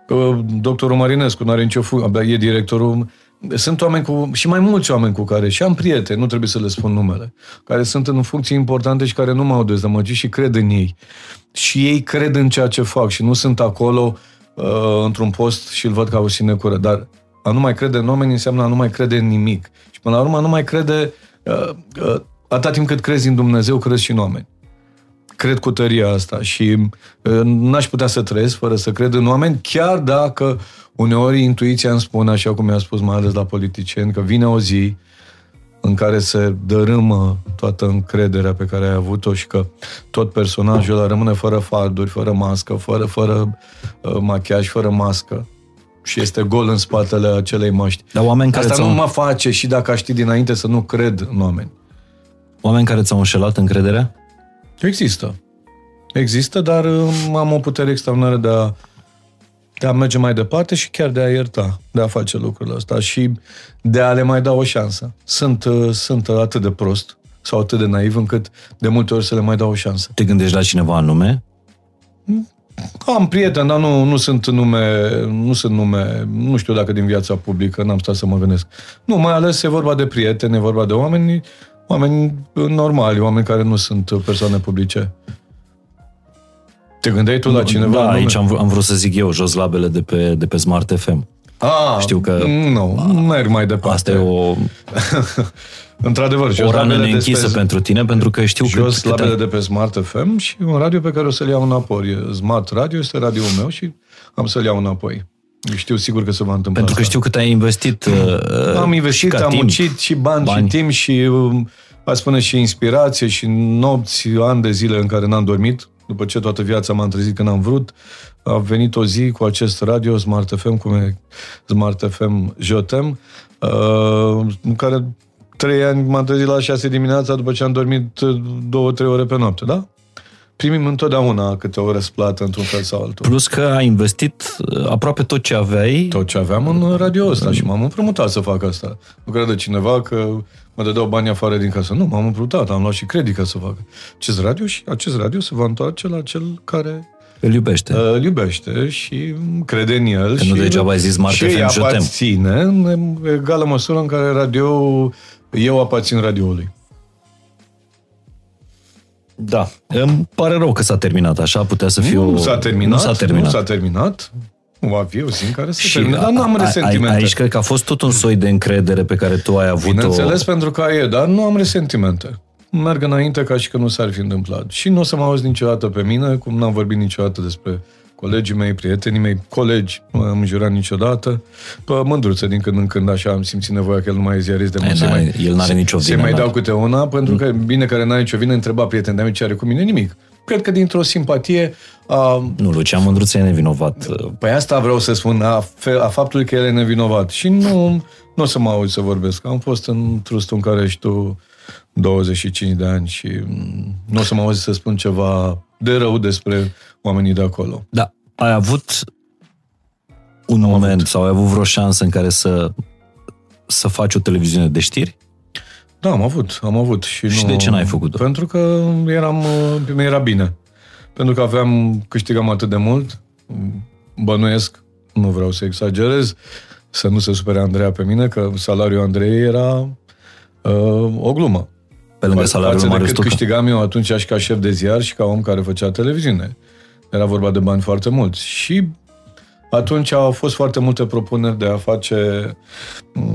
Uh, Doctorul Marinescu nu are nicio fu- abia e directorul. Sunt oameni cu, și mai mulți oameni cu care, și am prieteni, nu trebuie să le spun numele, care sunt în funcții importante și care nu m-au dezamăgit și cred în ei. Și ei cred în ceea ce fac și nu sunt acolo uh, într-un post și îl văd ca o sinecură. Dar a nu mai crede în oameni înseamnă a nu mai crede în nimic. Și până la urmă a nu mai crede, uh, uh, atâta timp cât crezi în Dumnezeu, crezi și în oameni. Cred cu tăria asta și uh, n-aș putea să trăiesc fără să cred în oameni, chiar dacă uneori intuiția îmi spune, așa cum mi-a spus mai ales la politicieni, că vine o zi în care se dărâmă toată încrederea pe care ai avut-o și că tot personajul ăla rămâne fără farduri, fără mască, fără, fără uh, machiaj, fără mască și este gol în spatele acelei măști. Dar oameni care, Asta ți-au, nu mă face și dacă aș ști dinainte să nu cred în oameni. oameni care ți-au înșelat încrederea? Există. Există, dar um, am o putere extraordinară de a, de a merge mai departe și chiar de a ierta, de a face lucrurile astea și de a le mai da o șansă. Sunt, uh, sunt atât de prost sau atât de naiv încât de multe ori să le mai dau o șansă. Te gândești la cineva anume? Am prieteni, dar nu, nu sunt nume, nu sunt nume, nu știu dacă din viața publică, n-am stat să mă gândesc. Nu, mai ales e vorba de prieteni, e vorba de oameni, oameni normali, oameni care nu sunt persoane publice. Te gândeai tu la cineva? Da, în nume? aici am, vrut- am vrut să zic eu, jos labele de pe, de pe Smart FM. Ah, Știu că- Nu, nu merg mai departe. Asta e o, Într-adevăr, o jos rană labele de neînchisă pe- pentru tine, pentru că știu că... jos labele de pe Smart FM și un radio pe care o să-l iau înapoi. E Smart Radio este radioul meu și am să-l iau înapoi. Știu sigur că se va întâmpla Pentru că asta. știu cât ai investit uh, Am investit, și ca am timp. muncit și bani, Bani. și timp și, um, aș spune, și inspirație și nopți, ani de zile în care n-am dormit. După ce toată viața m-am trezit când am vrut, a venit o zi cu acest radio Smart FM, cum e Smart FM JOTEM, uh, în care trei ani m-am trezit la șase dimineața după ce am dormit uh, două, trei ore pe noapte, da? Primim întotdeauna câte o răsplată într-un fel sau altul. Plus că ai investit uh, aproape tot ce aveai. tot ce aveam în radio ăsta și m-am împrumutat să fac asta. Nu crede cineva că mă dădeau bani afară din casă. Nu, m-am împrumutat, am luat și credit ca să fac acest radio și acest radio se va întoarce la cel care Îl iubește. uh, îl iubește și crede în el. Că și, nu degeaba ai zis Smart și FM îi și o tem. aparține în egală măsură în care radio eu aparțin radioului. Da. Îmi pare rău că s-a terminat așa, putea să fiu... Nu s-a terminat, Nu s-a terminat. Nu s-a terminat. Nu va fi o zi în care se Și termină, dar nu am a- a- resentimente. Aici cred că a fost tot un soi de încredere pe care tu ai avut-o. Bineînțeles, pentru că e, dar nu am resentimente. Merg înainte ca și că nu s-ar fi întâmplat. Și nu o să mă auzi niciodată pe mine, cum n-am vorbit niciodată despre colegii mei, prietenii mei, colegi, nu am jurat niciodată. Pe mândruță, din când în când, așa, am simțit nevoia că el nu mai e ziarist de mult. Ei, să n-are- mai- el n-are să- nicio să vină, mai n-are. dau câte una, pentru că, bine care n-are nicio vină, întreba prieten de ce are cu mine, nimic. Cred că dintr-o simpatie a, Nu, Lucian Mândruță e nevinovat. Păi asta vreau să spun, a, fe- a faptului că el e nevinovat. Și nu, nu o să mă auzi să vorbesc. Am fost în trustul în care ești tu 25 de ani și mm, nu o să mă auzi să spun ceva de rău despre oamenii de acolo. Da, ai avut un moment sau ai avut vreo șansă în care să să faci o televiziune de știri? Da, am avut, am avut. Și, Și nu, de ce n-ai făcut-o? Pentru că eram, uh, mi era bine. Pentru că aveam, câștigam atât de mult, bănuiesc, nu vreau să exagerez, să nu se supere Andreea pe mine, că salariul Andrei era uh, o glumă. Pe lângă Fa- salariul față lui de Marius cât Tucă? câștigam eu atunci și ca șef de ziar și ca om care făcea televiziune. Era vorba de bani foarte mulți. Și atunci au fost foarte multe propuneri de a face,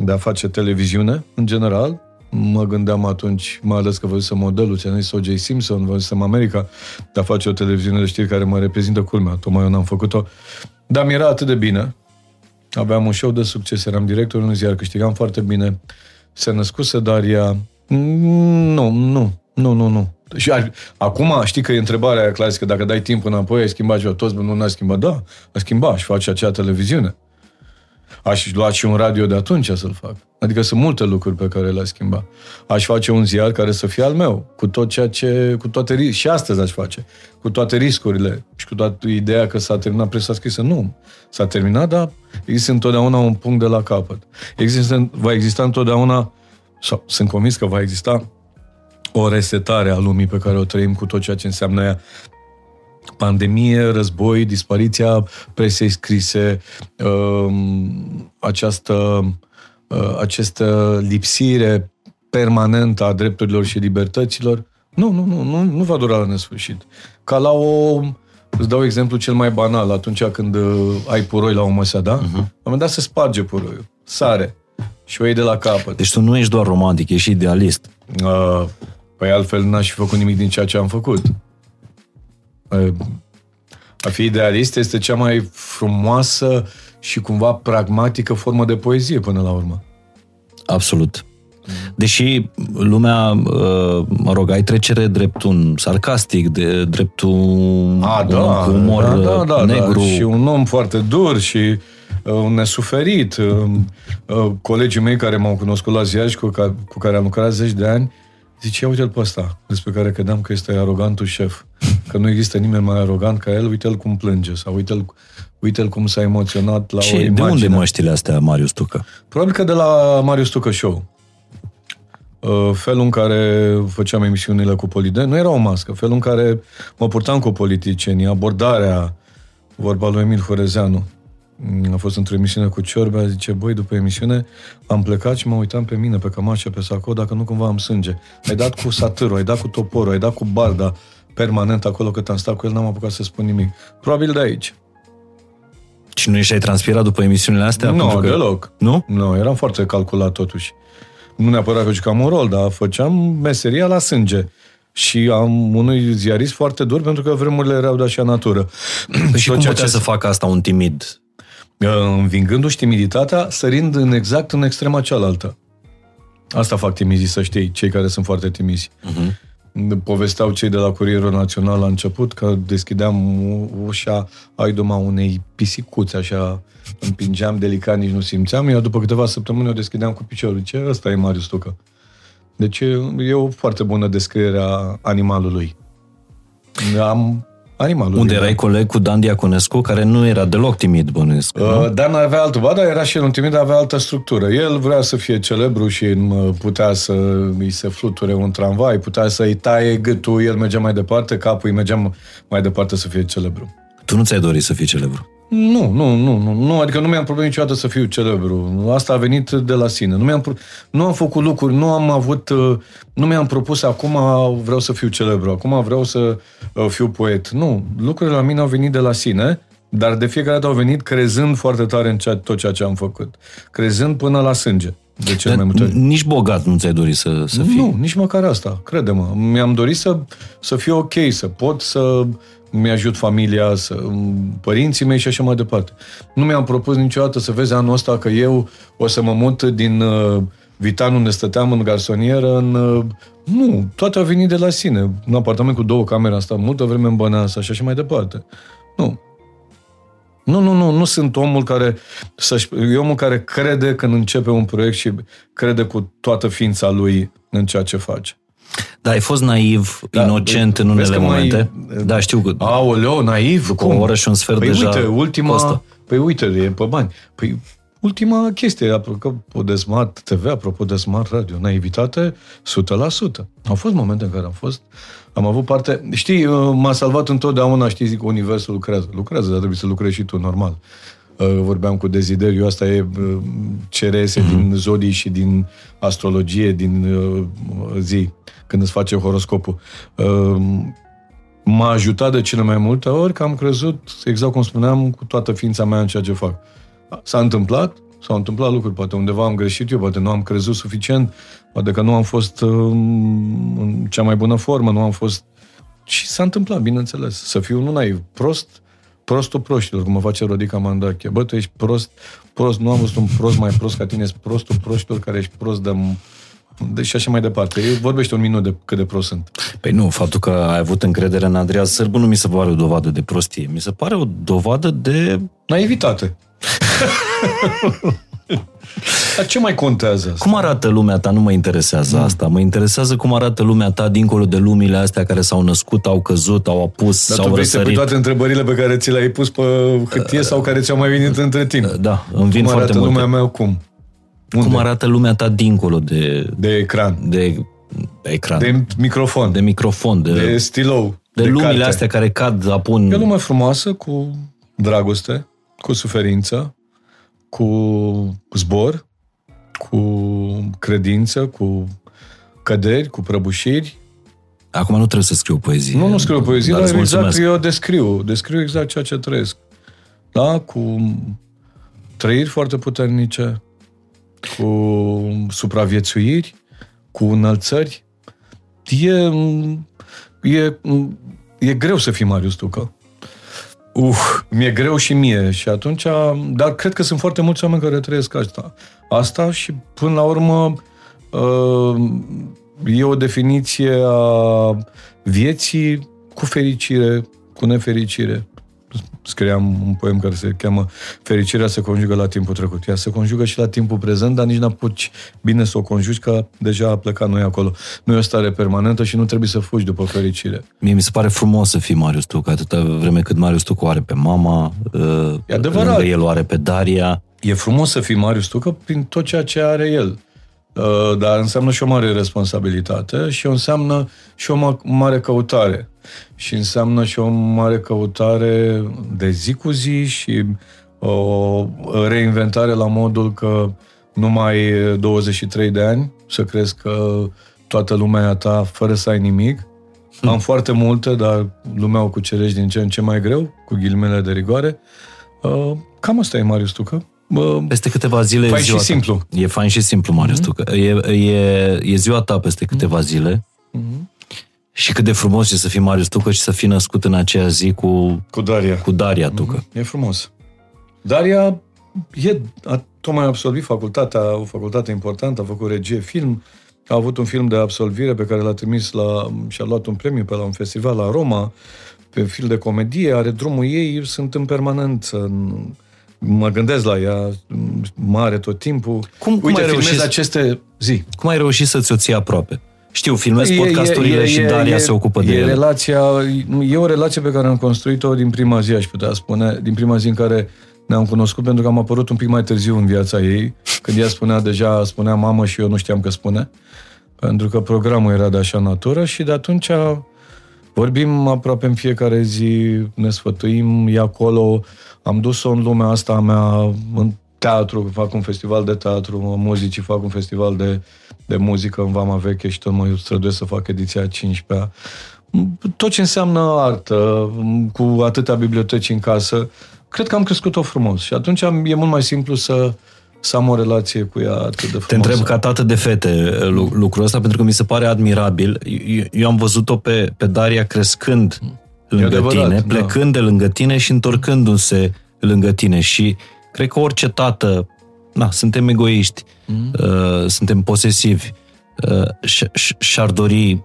de a face televiziune, în general. mă gândeam atunci, mai ales că văzusem modelul, ți-am zis O.J. Simpson, văzusem America, de a face o televiziune de știri care mă reprezintă culmea, tocmai eu n-am făcut-o. Dar mi era atât de bine. Aveam un show de succes, eram director unui ziar, câștigam foarte bine. Se născuse Daria. Nu, nu, nu, nu, nu. Și a, acum știi că e întrebarea aia clasică, dacă dai timp înapoi, ai schimbat ceva. Toți nu n-ai schimbat. Da, a schimbat și face acea televiziune. Aș lua și un radio de atunci să-l fac. Adică sunt multe lucruri pe care le-aș schimba. Aș face un ziar care să fie al meu, cu tot ceea ce, cu toate, și astăzi aș face, cu toate riscurile și cu toată ideea că s-a terminat presa scrisă. Nu, s-a terminat, dar există întotdeauna un punct de la capăt. Există, va exista întotdeauna, sau sunt convins că va exista o resetare a lumii pe care o trăim cu tot ceea ce înseamnă ea pandemie, război, dispariția presei scrise, um, această, uh, această lipsire permanentă a drepturilor și libertăților, nu, nu, nu, nu, nu va dura la nesfârșit. Ca la o... Îți dau exemplu cel mai banal, atunci când uh, ai puroi la o măsă, da? Uh-huh. La un moment dat se sparge puroiul, sare și o iei de la capăt. Deci tu nu ești doar romantic, ești idealist. Uh, păi altfel n-aș fi făcut nimic din ceea ce am făcut. A fi idealist este cea mai frumoasă și cumva pragmatică formă de poezie până la urmă. Absolut. Deși lumea, mă rog, ai trecere drept un sarcastic, de, drept un, A, da, un om cu umor da, da, da, negru. Da, și un om foarte dur și un nesuferit. Colegii mei care m-au cunoscut la ziar și cu, cu care am lucrat zeci de ani, Zice, uite-l pe ăsta, despre care credeam că este arogantul șef, că nu există nimeni mai arogant ca el, uite-l cum plânge, sau uite-l, uite-l cum s-a emoționat la Ce, o imagine. De unde măștile astea, Marius Tucă? Probabil că de la Marius Tucă Show. Uh, felul în care făceam emisiunile cu Polide, nu era o mască, felul în care mă purtam cu politicienii, abordarea, vorba lui Emil Horezeanu, a fost într-o emisiune cu Ciorbea, zice, băi, după emisiune am plecat și mă uitam pe mine, pe cămașă, pe sacou, dacă nu cumva am sânge. Ai dat cu satârul, ai dat cu toporul, ai dat cu barda permanent acolo cât am stat cu el, n-am apucat să spun nimic. Probabil de aici. Și nu ești ai transpirat după emisiunile astea? Nu, Pentru că... deloc. Nu? Nu, eram foarte calculat totuși. Nu neapărat că jucam un rol, dar făceam meseria la sânge. Și am unui ziarist foarte dur pentru că vremurile erau de așa natură. și cum putea ce... să facă asta un timid? Învingându-și timiditatea, sărind în exact în extrema cealaltă. Asta fac timizii, să știi, cei care sunt foarte timizi. Uh-huh. Povesteau cei de la Curierul Național la început că deschideam ușa aidoma unei pisicuțe, așa, împingeam delicat, nici nu simțeam, iar după câteva săptămâni o deschideam cu piciorul. Ce? Ăsta e Marius Tucă. Deci e o foarte bună descriere a animalului. Am animalul. Unde erai coleg cu Dan Diaconescu, care nu era deloc timid, bănuiesc. Uh, Dan avea altă, ba, dar era și el un timid, avea altă structură. El vrea să fie celebru și putea să îi se fluture un tramvai, putea să-i taie gâtul, el mergea mai departe, capul îi mergea mai departe să fie celebru. Tu nu ți-ai dorit să fii celebru? Nu, nu, nu, nu, nu, adică nu mi-am propus niciodată să fiu celebru. Asta a venit de la sine. Nu, mi-am, nu am făcut lucruri, nu am avut, uh, nu mi-am propus acum vreau să fiu celebru, acum vreau să uh, fiu poet. Nu, lucrurile la mine au venit de la sine, dar de fiecare dată au venit crezând foarte tare în ceea, tot ceea ce am făcut. Crezând până la sânge. De cel mai multe Nici bogat nu ți-ai dorit să, să fii? Nu, nici măcar asta, crede-mă. Mi-am dorit să, să fiu ok, să pot să mi-ajut familia, să, părinții mei și așa mai departe. Nu mi-am propus niciodată să vezi anul ăsta că eu o să mă mut din uh, Vitan unde stăteam în garsonieră în... Uh, nu, toate au venit de la sine. Un apartament cu două camere, asta multă vreme în Băneasa și așa mai departe. Nu. Nu, nu, nu, nu sunt omul care să e omul care crede când începe un proiect și crede cu toată ființa lui în ceea ce face. Da, ai fost naiv, da, inocent în unele momente. Mai, da, știu că... Aoleo, naiv? După cum? o oră și un sfert păi deja uite, ultima... Costă. Păi uite, e pe bani. Păi ultima chestie, apropo de Smart TV, apropo de Smart Radio, naivitate 100%. Au fost momente în care am fost, am avut parte... Știi, m-a salvat întotdeauna, știi, zic, Universul lucrează. Lucrează, dar trebuie să lucrezi și tu, normal. Uh, vorbeam cu Desideriu, asta e uh, ce reiese mm-hmm. din zodii și din astrologie, din uh, zi, când îți face horoscopul. M-a ajutat de cele mai multe ori că am crezut, exact cum spuneam, cu toată ființa mea în ceea ce fac. S-a întâmplat, S-au întâmplat lucruri, poate undeva am greșit eu, poate nu am crezut suficient, poate că nu am fost uh, în cea mai bună formă, nu am fost... Și s-a întâmplat, bineînțeles, să fiu nu naiv, prost, prostul proștilor, cum mă face Rodica Mandache. Bă, tu ești prost, prost, nu am văzut un prost mai prost ca tine, ești prostul proștilor care ești prost de deci și așa mai departe. Eu vorbește un minut de cât de prost sunt. Păi nu, faptul că ai avut încredere în Andreea Sârbu nu mi se pare o dovadă de prostie. Mi se pare o dovadă de... Naivitate. Dar ce mai contează asta? Cum arată lumea ta? Nu mă interesează mm. asta. Mă interesează cum arată lumea ta dincolo de lumile astea care s-au născut, au căzut, au apus, Dar s-au tu vrei răsărit. să pui toate întrebările pe care ți le-ai pus pe hârtie uh, sau care ți-au mai venit între timp? Da, îmi vin cum foarte arată multe. lumea mea cum? Unde? Cum arată lumea ta dincolo de... De ecran. De ecran. De microfon. De microfon. De, de stilou. De, de lumile carte. astea care cad, apun... E o lume frumoasă, cu dragoste, cu suferință, cu zbor, cu credință, cu căderi, cu prăbușiri. Acum nu trebuie să scriu poezie. Nu, nu scriu poezie, dar, dar exact eu descriu. Descriu exact ceea ce trăiesc. Da? Cu trăiri foarte puternice, cu supraviețuiri, cu înălțări. E, e, e greu să fii Marius Tucă. Uh, mi-e greu și mie și atunci, dar cred că sunt foarte mulți oameni care trăiesc asta. Asta și până la urmă e o definiție a vieții cu fericire, cu nefericire. Scriam un poem care se cheamă Fericirea se conjugă la timpul trecut. Ea se conjugă și la timpul prezent, dar nici n-apuci bine să o conjugi, că deja a plecat noi acolo. Nu e o stare permanentă și nu trebuie să fugi după fericire. Mie mi se pare frumos să fii Marius Tucu, atâta vreme cât Marius Tucu are pe mama, e adevărat. lângă el o are pe Daria. E frumos să fii Marius Tucă prin tot ceea ce are el. Dar înseamnă și o mare responsabilitate și înseamnă și o mare căutare. Și înseamnă și o mare căutare de zi cu zi și o reinventare la modul că nu mai 23 de ani să crezi că toată lumea e a ta fără să ai nimic. Hmm. Am foarte multe, dar lumea o cucerești din ce în ce mai greu, cu ghilimele de rigoare. Cam asta e, Marius Tucă. Bă, peste câteva zile fain e ziua și simplu. Ta. E fain și simplu, Marius mm-hmm. Tucă. E, e, e ziua ta peste câteva mm-hmm. zile. Mm-hmm. Și cât de frumos e să fii Marius Tucă și să fii născut în aceea zi cu, cu Daria. Cu Daria Tucă. Mm-hmm. E frumos. Daria e, a tocmai absolvit facultatea, o facultate importantă, a făcut regie film, a avut un film de absolvire pe care l-a trimis la, și a luat un premiu pe la un festival la Roma, pe film de comedie, are drumul ei, sunt în permanență în, mă gândesc la ea mare tot timpul. Cum, cum Uite, ai filmez reușit, aceste zi. Cum ai reușit să-ți o ții aproape? Știu, filmez podcasturile e, e, și Daria e, se ocupă de e ele. Relația, e o relație pe care am construit-o din prima zi, aș putea spune, din prima zi în care ne-am cunoscut, pentru că am apărut un pic mai târziu în viața ei, când ea spunea deja, spunea mamă și eu nu știam că spune, pentru că programul era de așa natură și de atunci vorbim aproape în fiecare zi, ne sfătuim, e acolo, am dus-o în lumea asta a mea, în teatru, fac un festival de teatru, în muzicii fac un festival de, de muzică în Vama Veche și tot mă străduiesc să fac ediția 15 Tot ce înseamnă artă, cu atâtea biblioteci în casă, cred că am crescut-o frumos și atunci e mult mai simplu să, să am o relație cu ea atât de frumoasă. Te întreb ca tată de fete lucrul ăsta, pentru că mi se pare admirabil. Eu, eu am văzut-o pe, pe Daria crescând lângă adevărat, tine, plecând da. de lângă tine și întorcându-se lângă tine și cred că orice tată, na, suntem egoiști, mm. uh, suntem posesivi, uh, și-ar dori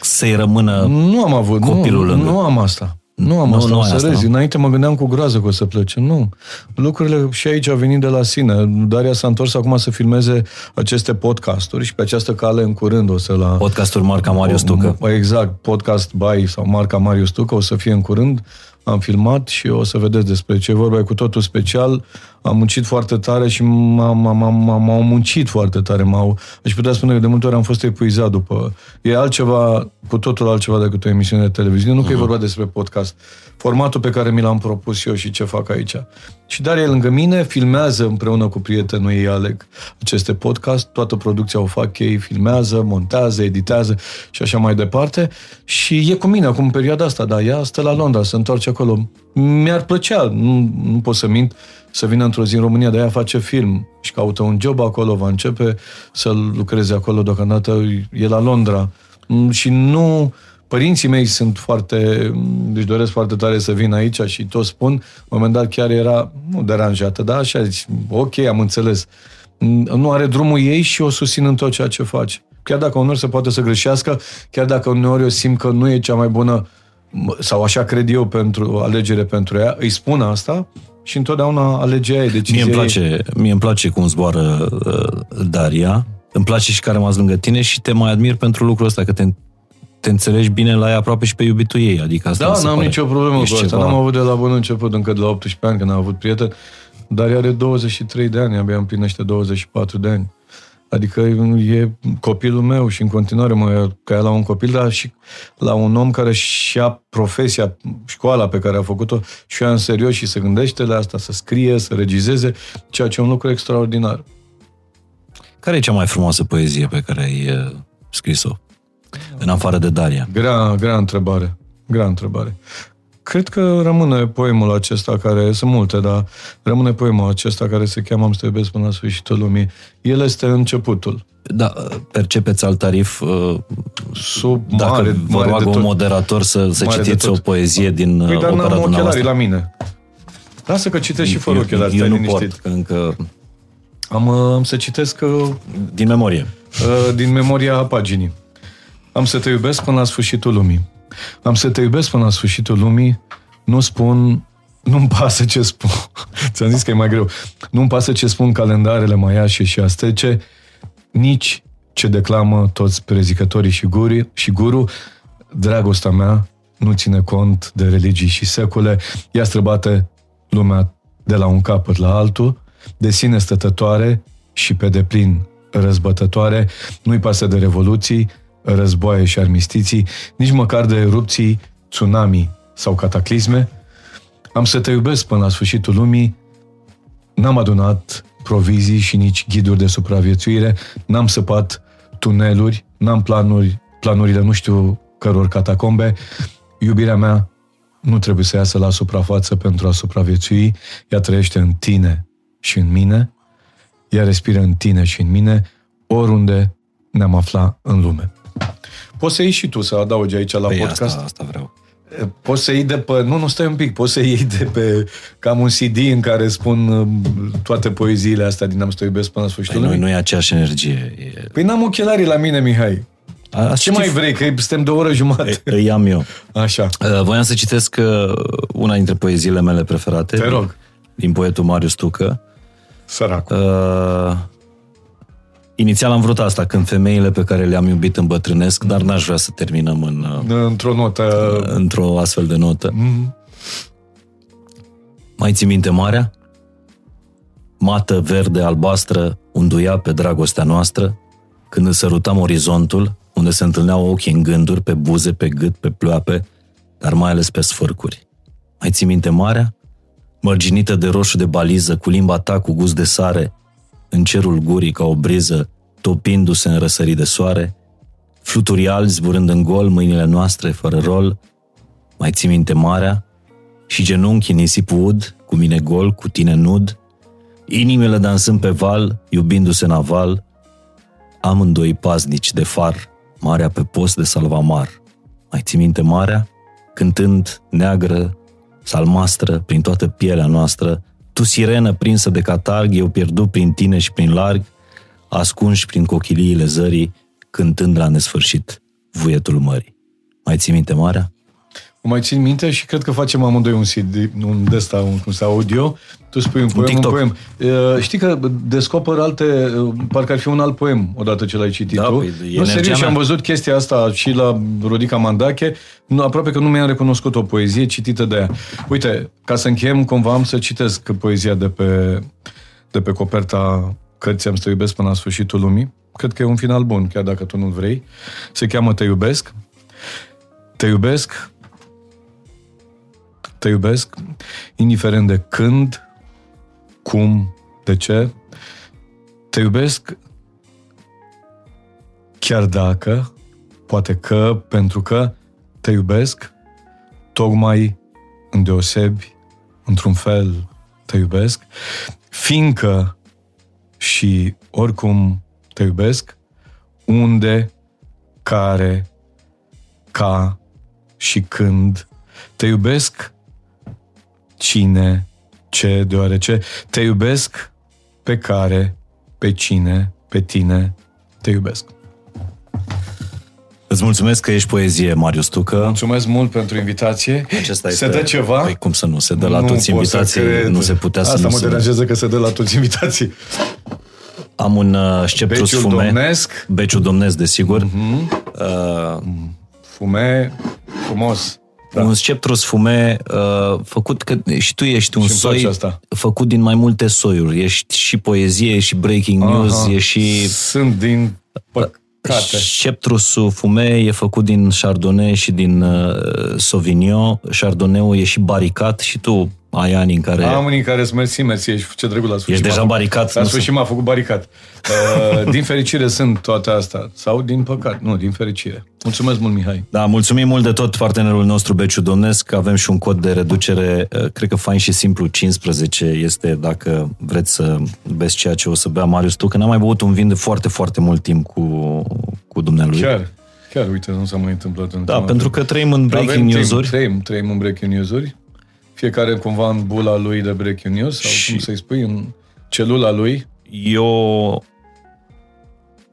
să-i rămână nu am avut, copilul nu, lângă. Nu am asta. Nu am nu, asta, nu o să asta, rezi. Înainte mă gândeam cu groază că o să plece. Nu. Lucrurile și aici au venit de la sine. Daria s-a întors acum să filmeze aceste podcasturi și pe această cale în curând o să la... Podcasturi marca Marius Tucă. Exact. Podcast by sau marca Marius Tucă o să fie în curând. Am filmat și o să vedeți despre ce vorba. E cu totul special. Am muncit foarte tare și m-am, m-am, m-au muncit foarte tare. M-au, aș putea spune că de multe ori am fost epuizat după... E altceva, cu totul altceva decât o emisiune de televiziune. Nu că uh-huh. e vorba despre podcast. Formatul pe care mi l-am propus eu și ce fac aici. Și Daria e lângă mine, filmează împreună cu prietenul ei, Aleg, aceste podcast. Toată producția o fac ei, filmează, montează, editează și așa mai departe. Și e cu mine acum în perioada asta, dar ea stă la Londra, se întoarce acolo. Mi-ar plăcea, nu, nu pot să mint, să vină într-o zi în România, de aia face film și caută un job acolo, va începe să lucreze acolo deocamdată, e la Londra. Mm, Și nu... Părinții mei sunt foarte... Deci doresc foarte tare să vin aici și tot spun. La un moment dat chiar era, nu deranjată, dar așa, zici, ok, am înțeles. Mm, Nu are drumul ei și o susțin în tot ceea ce face. Chiar dacă uneori se poate să greșească, chiar dacă uneori eu simt că nu e cea mai bună m- sau așa cred eu pentru alegere pentru ea, îi spun asta și întotdeauna alege ea, e decizia Mie îmi ei. place, mie îmi place cum zboară uh, Daria, îmi place și că a rămas lângă tine și te mai admir pentru lucrul ăsta, că te, te înțelegi bine la ea aproape și pe iubitul ei, adică asta Da, mi se n-am pare. nicio problemă Ești cu asta. ceva- N-am avut de la bun început, încă de la 18 ani, când am avut prieten, dar ea are 23 de ani, abia împlinește 24 de ani. Adică e copilul meu și în continuare mă ia ca la un copil, dar și la un om care și ia profesia, școala pe care a făcut-o și o ia în serios și se gândește la asta, să scrie, să regizeze, ceea ce e un lucru extraordinar. Care e cea mai frumoasă poezie pe care ai uh, scris-o? În afară de Daria. Grea, grea întrebare. Grea întrebare. Cred că rămâne poemul acesta care, sunt multe, dar rămâne poemul acesta care se cheamă Am să te iubesc până la sfârșitul lumii. El este începutul. Da, uh, percepeți alt tarif uh, Sub dacă mare, vă mare roagă de un tot. moderator să, să Mare de citiți tot. o poezie din uh, Păi, dar opera n-am ochelarii dumneavoastră. la mine. Lasă că citesc și fără eu, ochelari, eu stai nu liniștit. port, că încă Am, uh, am să citesc uh, din memorie. Uh, din memoria paginii. Am să te iubesc până la sfârșitul lumii. Am să te iubesc până la sfârșitul lumii. Nu spun... Nu-mi pasă ce spun. Ți-am zis că e mai greu. Nu-mi pasă ce spun calendarele maiașe și astece, nici ce declamă toți prezicătorii și, guri, și guru. Dragostea mea nu ține cont de religii și secole. Ea străbate lumea de la un capăt la altul, de sine stătătoare și pe deplin răzbătătoare, nu-i pasă de revoluții, războaie și armistiții, nici măcar de erupții, tsunami sau cataclisme. Am să te iubesc până la sfârșitul lumii, n-am adunat provizii și nici ghiduri de supraviețuire, n-am săpat tuneluri, n-am planuri, planurile nu știu căror catacombe, iubirea mea nu trebuie să iasă la suprafață pentru a supraviețui, ea trăiește în tine și în mine, ea respiră în tine și în mine, oriunde ne-am afla în lume. Poți să iei și tu să adaugi aici la Păi podcast? asta, asta vreau. Poți să iei de pe... Nu, nu, stai un pic. Poți să iei de pe... Cam un CD în care spun uh, toate poeziile astea din Am să te iubesc până la sfârșitul Păi nu, lumii. nu e aceeași energie. E... Păi n-am ochelarii la mine, Mihai. A, Ce mai vrei? Că suntem de o oră jumătate. Îi am eu. Așa. Uh, Voiam să citesc uh, una dintre poeziile mele preferate. Te rog. Din poetul Marius Tucă. Săracul. Uh, inițial am vrut asta, când femeile pe care le-am iubit îmbătrânesc, dar n-aș vrea să terminăm în, uh, Într-o notă... într-o astfel de notă. Mhm. Mai ții minte marea? Mată, verde, albastră, unduia pe dragostea noastră, când îți sărutam orizontul, unde se întâlneau ochii în gânduri, pe buze, pe gât, pe ploape, dar mai ales pe sfârcuri. Mai ții minte marea? Mărginită de roșu de baliză, cu limba ta cu gust de sare, în cerul gurii ca o briză, topindu-se în răsărit de soare, fluturi albi zburând în gol mâinile noastre fără rol, mai ții minte marea? Și genunchi în nisip ud, cu mine gol, cu tine nud, inimile dansând pe val, iubindu-se în aval, amândoi paznici de far, marea pe post de salvamar. Mai ții minte marea? Cântând neagră, salmastră, prin toată pielea noastră, tu sirenă prinsă de catarg, eu pierdut prin tine și prin larg, ascunși prin cochiliile zării, cântând la nesfârșit vuietul mării. Mai ții minte marea? O mai țin minte și cred că facem amândoi un CD, un de ăsta, un, cum se audio. Tu spui un poem, un, TikTok. poem. Uh, știi că descoper alte, uh, parcă ar fi un alt poem odată ce l-ai citit Da, tu. păi, e nu, energia serios, și mea. am văzut chestia asta și la Rodica Mandache. Nu, aproape că nu mi-am recunoscut o poezie citită de ea. Uite, ca să încheiem, cumva am să citesc poezia de pe, de pe coperta cărții Am să te iubesc până la sfârșitul lumii. Cred că e un final bun, chiar dacă tu nu vrei. Se cheamă Te iubesc. Te iubesc te iubesc, indiferent de când, cum, de ce. Te iubesc chiar dacă, poate că, pentru că te iubesc, tocmai îndeosebi, într-un fel, te iubesc, fiindcă și oricum te iubesc, unde, care, ca și când. Te iubesc cine, ce, deoarece te iubesc pe care, pe cine, pe tine, te iubesc. Îți mulțumesc că ești poezie, Marius Tucă. Mulțumesc mult pentru invitație. Acesta se este... dă ceva? Păi cum să nu? Se dă la Nu toți pot să invitații. cred. Nu se putea să Asta nu mă se... deranjează că se dă la toți invitații. Am un uh, sceptrus Beciul fume. domnesc. Beciul domnesc, desigur. Mhm. Uh, Fume frumos. Da. Un sceptrus fume uh, făcut, că și tu ești un Și-mi place soi asta. făcut din mai multe soiuri. Ești și poezie, ești și breaking news, Aha. e și... Sunt din păcate. Sceptrusul fume e făcut din Chardonnay și din uh, Sauvignon. Chardonnay-ul e și baricat și tu ai ani în care... Am unii care sunt mersi, mersi, ești ce drăguț la sfârșit. Ești deja m-a făcut- baricat, La nu sfârșit m-a făcut baricat. Uh, din fericire sunt toate astea. Sau din păcat. Nu, din fericire. Mulțumesc mult, Mihai. Da, mulțumim mult de tot partenerul nostru Beciu Domnesc. Avem și un cod de reducere, uh, cred că fain și simplu, 15 este dacă vreți să beți ceea ce o să bea Marius tu, că n-am mai băut un vin de foarte, foarte mult timp cu, cu dumnealui. Chiar, chiar, uite, nu s-a mai întâmplat. în Da, ultima pentru vreme. că trăim în breaking Avem timp, news-uri. Trăim, trăim în breaking news-uri. Fiecare cumva în bula lui de breaking news, sau Și- cum să-i spui, în celula lui. Eu...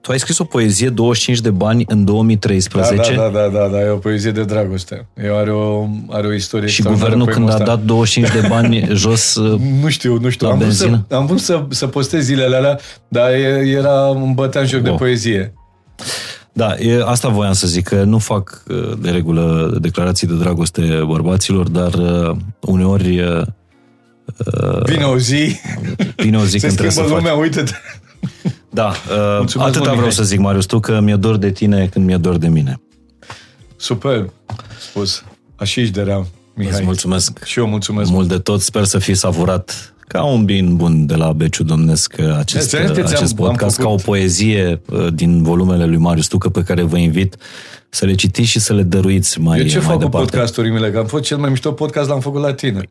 Tu ai scris o poezie, 25 de bani, în Da, 2013 da, da, da, da, da, e o poezie de dragoste. E, are, o, are o istorie și extraordinară guvernul când poema a asta. dat 25 de bani jos... uh, Nu știu, nu știu. La Am vrut, să, benzină? am vrut să, să postez zilele alea, dar e- era, îmi bătea în joc de Wow. poezie. Da, e, asta voiam să zic, că nu fac uh, de regulă declarații de dragoste bărbaților, dar uh, uneori uh, Vine o zi, vine o zi se când trebuie să schimbă faci. lumea, uite-te. Da, uh, Mulțumesc atâta mult, vreau Mihai. să zic, Marius, tu că mi-e dor de tine când mi-e dor de mine. Super, spus. Așa ești de rea, Mihai. Îți mulțumesc Și eu mulțumesc. mult de tot, sper să fii savurat ca un bin bun de la Beciu Domnesc uh, acest, Ți-am zis că ți-am- acest am podcast, făcut- ca o poezie uh, din volumele lui Marius Tucă pe care vă invit să le citiți și să le dăruiți mai, Eu ce mai fac cu departe. podcasturile mele? Că am fost cel mai mișto podcast, l-am făcut la tine.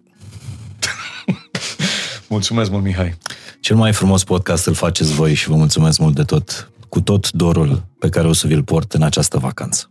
mulțumesc mult, Mihai. Cel mai frumos podcast îl faceți voi și vă mulțumesc mult de tot, cu tot dorul pe care o să vi-l port în această vacanță.